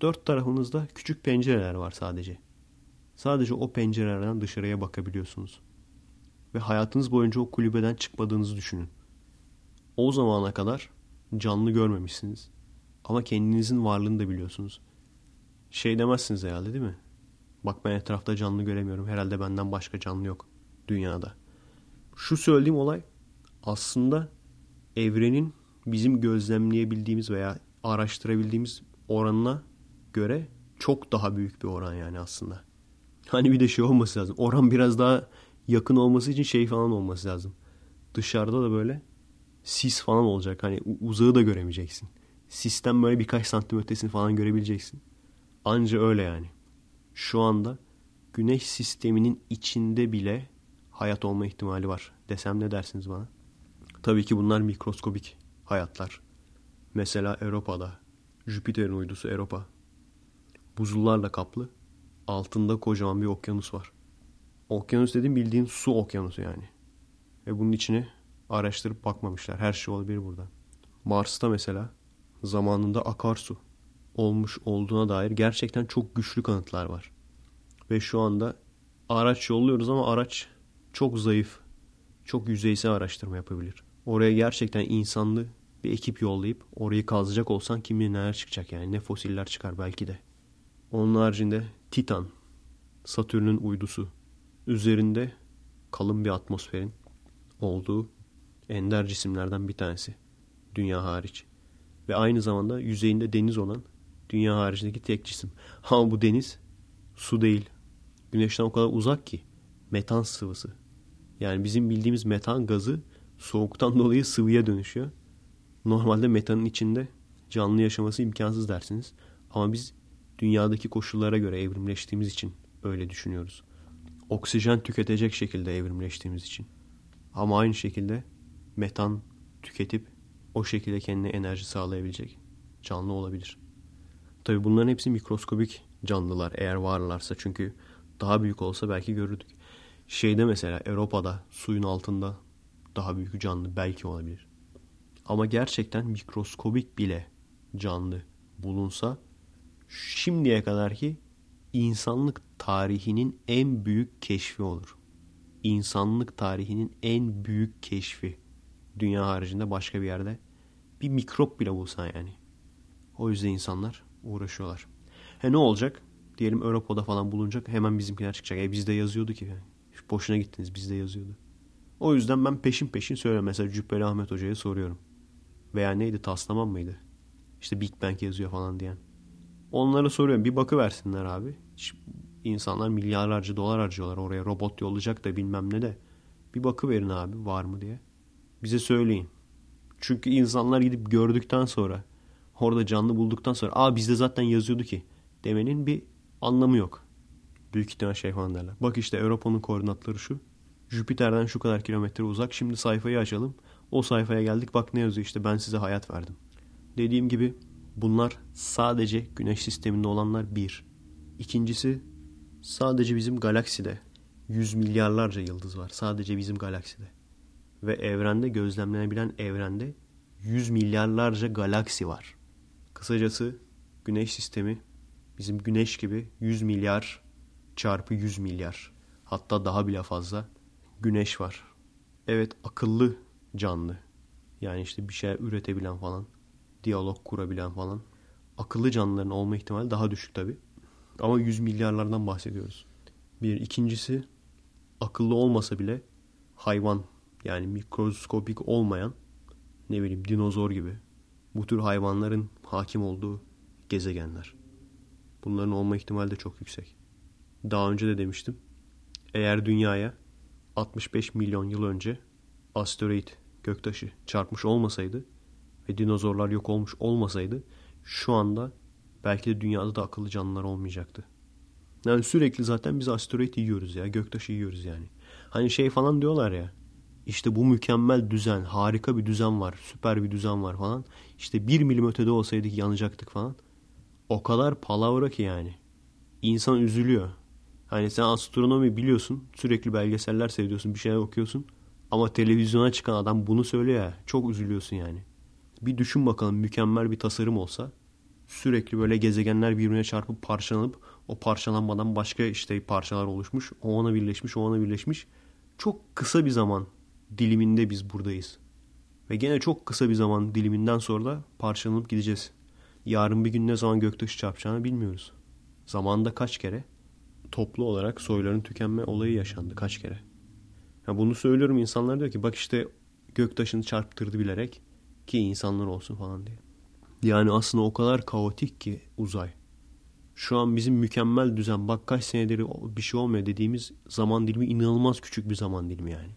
[SPEAKER 1] Dört tarafınızda küçük pencereler var sadece. Sadece o pencerelerden dışarıya bakabiliyorsunuz. Ve hayatınız boyunca o kulübeden çıkmadığınızı düşünün. O zamana kadar canlı görmemişsiniz. Ama kendinizin varlığını da biliyorsunuz. Şey demezsiniz herhalde değil mi? Bak ben etrafta canlı göremiyorum. Herhalde benden başka canlı yok dünyada. Şu söylediğim olay aslında evrenin bizim gözlemleyebildiğimiz veya araştırabildiğimiz oranına göre çok daha büyük bir oran yani aslında. Hani bir de şey olması lazım. Oran biraz daha yakın olması için şey falan olması lazım. Dışarıda da böyle sis falan olacak. Hani uzağı da göremeyeceksin. Sisten böyle birkaç santim ötesini falan görebileceksin. Anca öyle yani. Şu anda güneş sisteminin içinde bile hayat olma ihtimali var. Desem ne dersiniz bana? Tabii ki bunlar mikroskobik hayatlar. Mesela Avrupa'da Jüpiter'in uydusu Europa buzullarla kaplı. Altında kocaman bir okyanus var. Okyanus dediğim bildiğin su okyanusu yani. Ve bunun içine araştırıp bakmamışlar. Her şey olabilir burada. Mars'ta mesela zamanında akarsu olmuş olduğuna dair gerçekten çok güçlü kanıtlar var. Ve şu anda araç yolluyoruz ama araç çok zayıf, çok yüzeysel araştırma yapabilir. Oraya gerçekten insanlı bir ekip yollayıp orayı kazacak olsan kim bilir neler çıkacak yani ne fosiller çıkar belki de. Onun haricinde Titan, Satürn'ün uydusu. Üzerinde kalın bir atmosferin olduğu ender cisimlerden bir tanesi. Dünya hariç. Ve aynı zamanda yüzeyinde deniz olan dünya haricindeki tek cisim. Ama bu deniz su değil. Güneşten o kadar uzak ki. Metan sıvısı. Yani bizim bildiğimiz metan gazı soğuktan [laughs] dolayı sıvıya dönüşüyor. Normalde metanın içinde canlı yaşaması imkansız dersiniz. Ama biz dünyadaki koşullara göre evrimleştiğimiz için öyle düşünüyoruz. oksijen tüketecek şekilde evrimleştiğimiz için. Ama aynı şekilde metan tüketip o şekilde kendine enerji sağlayabilecek canlı olabilir. Tabi bunların hepsi mikroskobik canlılar eğer varlarsa çünkü daha büyük olsa belki görürdük. Şeyde mesela Avrupa'da suyun altında daha büyük canlı belki olabilir. Ama gerçekten mikroskobik bile canlı bulunsa şimdiye kadar ki insanlık tarihinin en büyük keşfi olur. İnsanlık tarihinin en büyük keşfi. Dünya haricinde başka bir yerde bir mikrop bile bulsan yani. O yüzden insanlar uğraşıyorlar. He ne olacak? Diyelim Avrupa'da falan bulunacak hemen bizimkiler çıkacak. E bizde yazıyordu ki. Boşuna gittiniz bizde yazıyordu. O yüzden ben peşin peşin söylüyorum. Mesela Cübbeli Ahmet Hoca'ya soruyorum. Veya neydi Taslaman mıydı? İşte Big Bang yazıyor falan diyen. Onlara soruyorum bir bakı versinler abi. Hiç insanlar milyarlarca dolar harcıyorlar oraya robot yollayacak da bilmem ne de. Bir bakı verin abi var mı diye. Bize söyleyin. Çünkü insanlar gidip gördükten sonra orada canlı bulduktan sonra aa bizde zaten yazıyordu ki demenin bir anlamı yok. Büyük ihtimal şey falan derler. Bak işte Avrupa'nın koordinatları şu. Jüpiter'den şu kadar kilometre uzak. Şimdi sayfayı açalım. O sayfaya geldik. Bak ne yazıyor işte ben size hayat verdim. Dediğim gibi bunlar sadece güneş sisteminde olanlar bir. İkincisi sadece bizim galakside yüz milyarlarca yıldız var. Sadece bizim galakside. Ve evrende gözlemlenebilen evrende yüz milyarlarca galaksi var. Kısacası güneş sistemi bizim güneş gibi 100 milyar çarpı 100 milyar hatta daha bile fazla güneş var. Evet akıllı canlı. Yani işte bir şey üretebilen falan. Diyalog kurabilen falan. Akıllı canlıların olma ihtimali daha düşük tabi. Ama yüz milyarlardan bahsediyoruz. Bir. ikincisi akıllı olmasa bile hayvan yani mikroskopik olmayan ne bileyim dinozor gibi bu tür hayvanların hakim olduğu gezegenler. Bunların olma ihtimali de çok yüksek. Daha önce de demiştim. Eğer dünyaya 65 milyon yıl önce asteroid göktaşı çarpmış olmasaydı ve dinozorlar yok olmuş olmasaydı şu anda belki de dünyada da akıllı canlılar olmayacaktı. Yani sürekli zaten biz asteroid yiyoruz ya göktaşı yiyoruz yani. Hani şey falan diyorlar ya işte bu mükemmel düzen harika bir düzen var süper bir düzen var falan. İşte bir milim ötede olsaydık yanacaktık falan. O kadar palavra ki yani. İnsan üzülüyor. Hani sen astronomi biliyorsun. Sürekli belgeseller seviyorsun. Bir şeyler okuyorsun. Ama televizyona çıkan adam bunu söylüyor ya. Çok üzülüyorsun yani. Bir düşün bakalım mükemmel bir tasarım olsa. Sürekli böyle gezegenler birbirine çarpıp parçalanıp o parçalanmadan başka işte parçalar oluşmuş. O ona birleşmiş, o ona birleşmiş. Çok kısa bir zaman diliminde biz buradayız. Ve gene çok kısa bir zaman diliminden sonra da parçalanıp gideceğiz. Yarın bir gün ne zaman göktaşı çarpacağını bilmiyoruz. Zamanda kaç kere toplu olarak soyların tükenme olayı yaşandı kaç kere. Ya bunu söylüyorum insanlar diyor ki bak işte göktaşını çarptırdı bilerek ki insanlar olsun falan diye. Yani aslında o kadar kaotik ki uzay. Şu an bizim mükemmel düzen bak kaç senedir bir şey olmuyor dediğimiz zaman dilimi inanılmaz küçük bir zaman dilimi yani.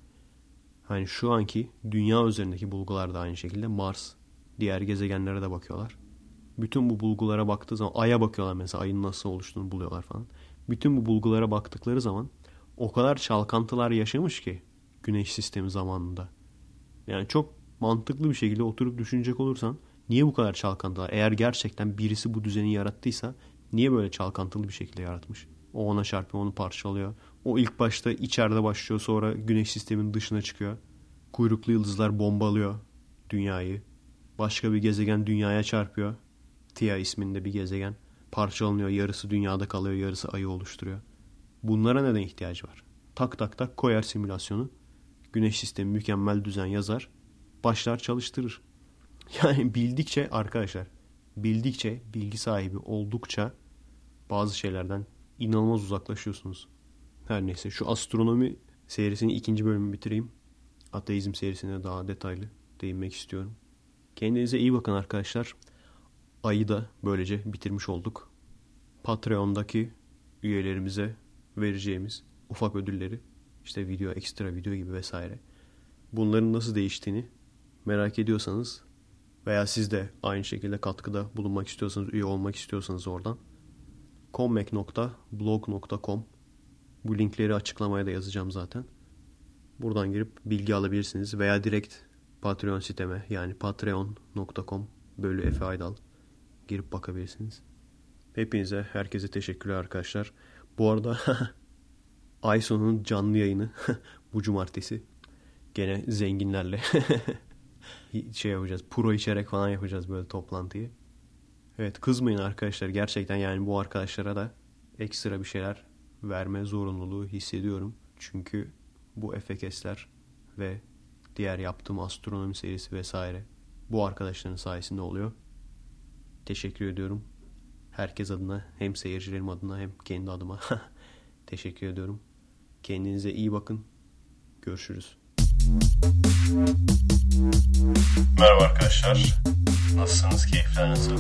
[SPEAKER 1] Hani şu anki dünya üzerindeki bulgular da aynı şekilde Mars, diğer gezegenlere de bakıyorlar. Bütün bu bulgulara baktığı zaman Ay'a bakıyorlar mesela ayın nasıl oluştuğunu buluyorlar falan. Bütün bu bulgulara baktıkları zaman o kadar çalkantılar yaşamış ki güneş sistemi zamanında. Yani çok mantıklı bir şekilde oturup düşünecek olursan niye bu kadar çalkantılar? Eğer gerçekten birisi bu düzeni yarattıysa niye böyle çalkantılı bir şekilde yaratmış? O ona çarpıyor, onu parçalıyor. O ilk başta içeride başlıyor sonra güneş sisteminin dışına çıkıyor. Kuyruklu yıldızlar bombalıyor dünyayı. Başka bir gezegen dünyaya çarpıyor. Tia isminde bir gezegen parçalanıyor. Yarısı dünyada kalıyor, yarısı ayı oluşturuyor. Bunlara neden ihtiyacı var? Tak tak tak koyar simülasyonu. Güneş sistemi mükemmel düzen yazar. Başlar çalıştırır. [laughs] Yani bildikçe arkadaşlar, bildikçe, bilgi sahibi oldukça bazı şeylerden inanılmaz uzaklaşıyorsunuz. Her neyse şu astronomi serisini ikinci bölümü bitireyim. Ateizm serisine daha detaylı değinmek istiyorum. Kendinize iyi bakın arkadaşlar ayı da böylece bitirmiş olduk. Patreon'daki üyelerimize vereceğimiz ufak ödülleri işte video, ekstra video gibi vesaire. Bunların nasıl değiştiğini merak ediyorsanız veya siz de aynı şekilde katkıda bulunmak istiyorsanız, üye olmak istiyorsanız oradan commac.blog.com Bu linkleri açıklamaya da yazacağım zaten. Buradan girip bilgi alabilirsiniz veya direkt Patreon siteme yani patreon.com bölü Efe Aydal girip bakabilirsiniz. Hepinize, herkese teşekkürler arkadaşlar. Bu arada [laughs] ay sonunun canlı yayını [laughs] bu cumartesi gene zenginlerle [laughs] şey yapacağız. Pro içerek falan yapacağız böyle toplantıyı. Evet kızmayın arkadaşlar. Gerçekten yani bu arkadaşlara da ekstra bir şeyler verme zorunluluğu hissediyorum. Çünkü bu efekesler ve diğer yaptığım astronomi serisi vesaire bu arkadaşların sayesinde oluyor. Teşekkür ediyorum. Herkes adına hem seyircilerim adına hem kendi adıma [laughs] teşekkür ediyorum. Kendinize iyi bakın. Görüşürüz.
[SPEAKER 2] Merhaba arkadaşlar. Nasılsınız? Keyifler nasıl?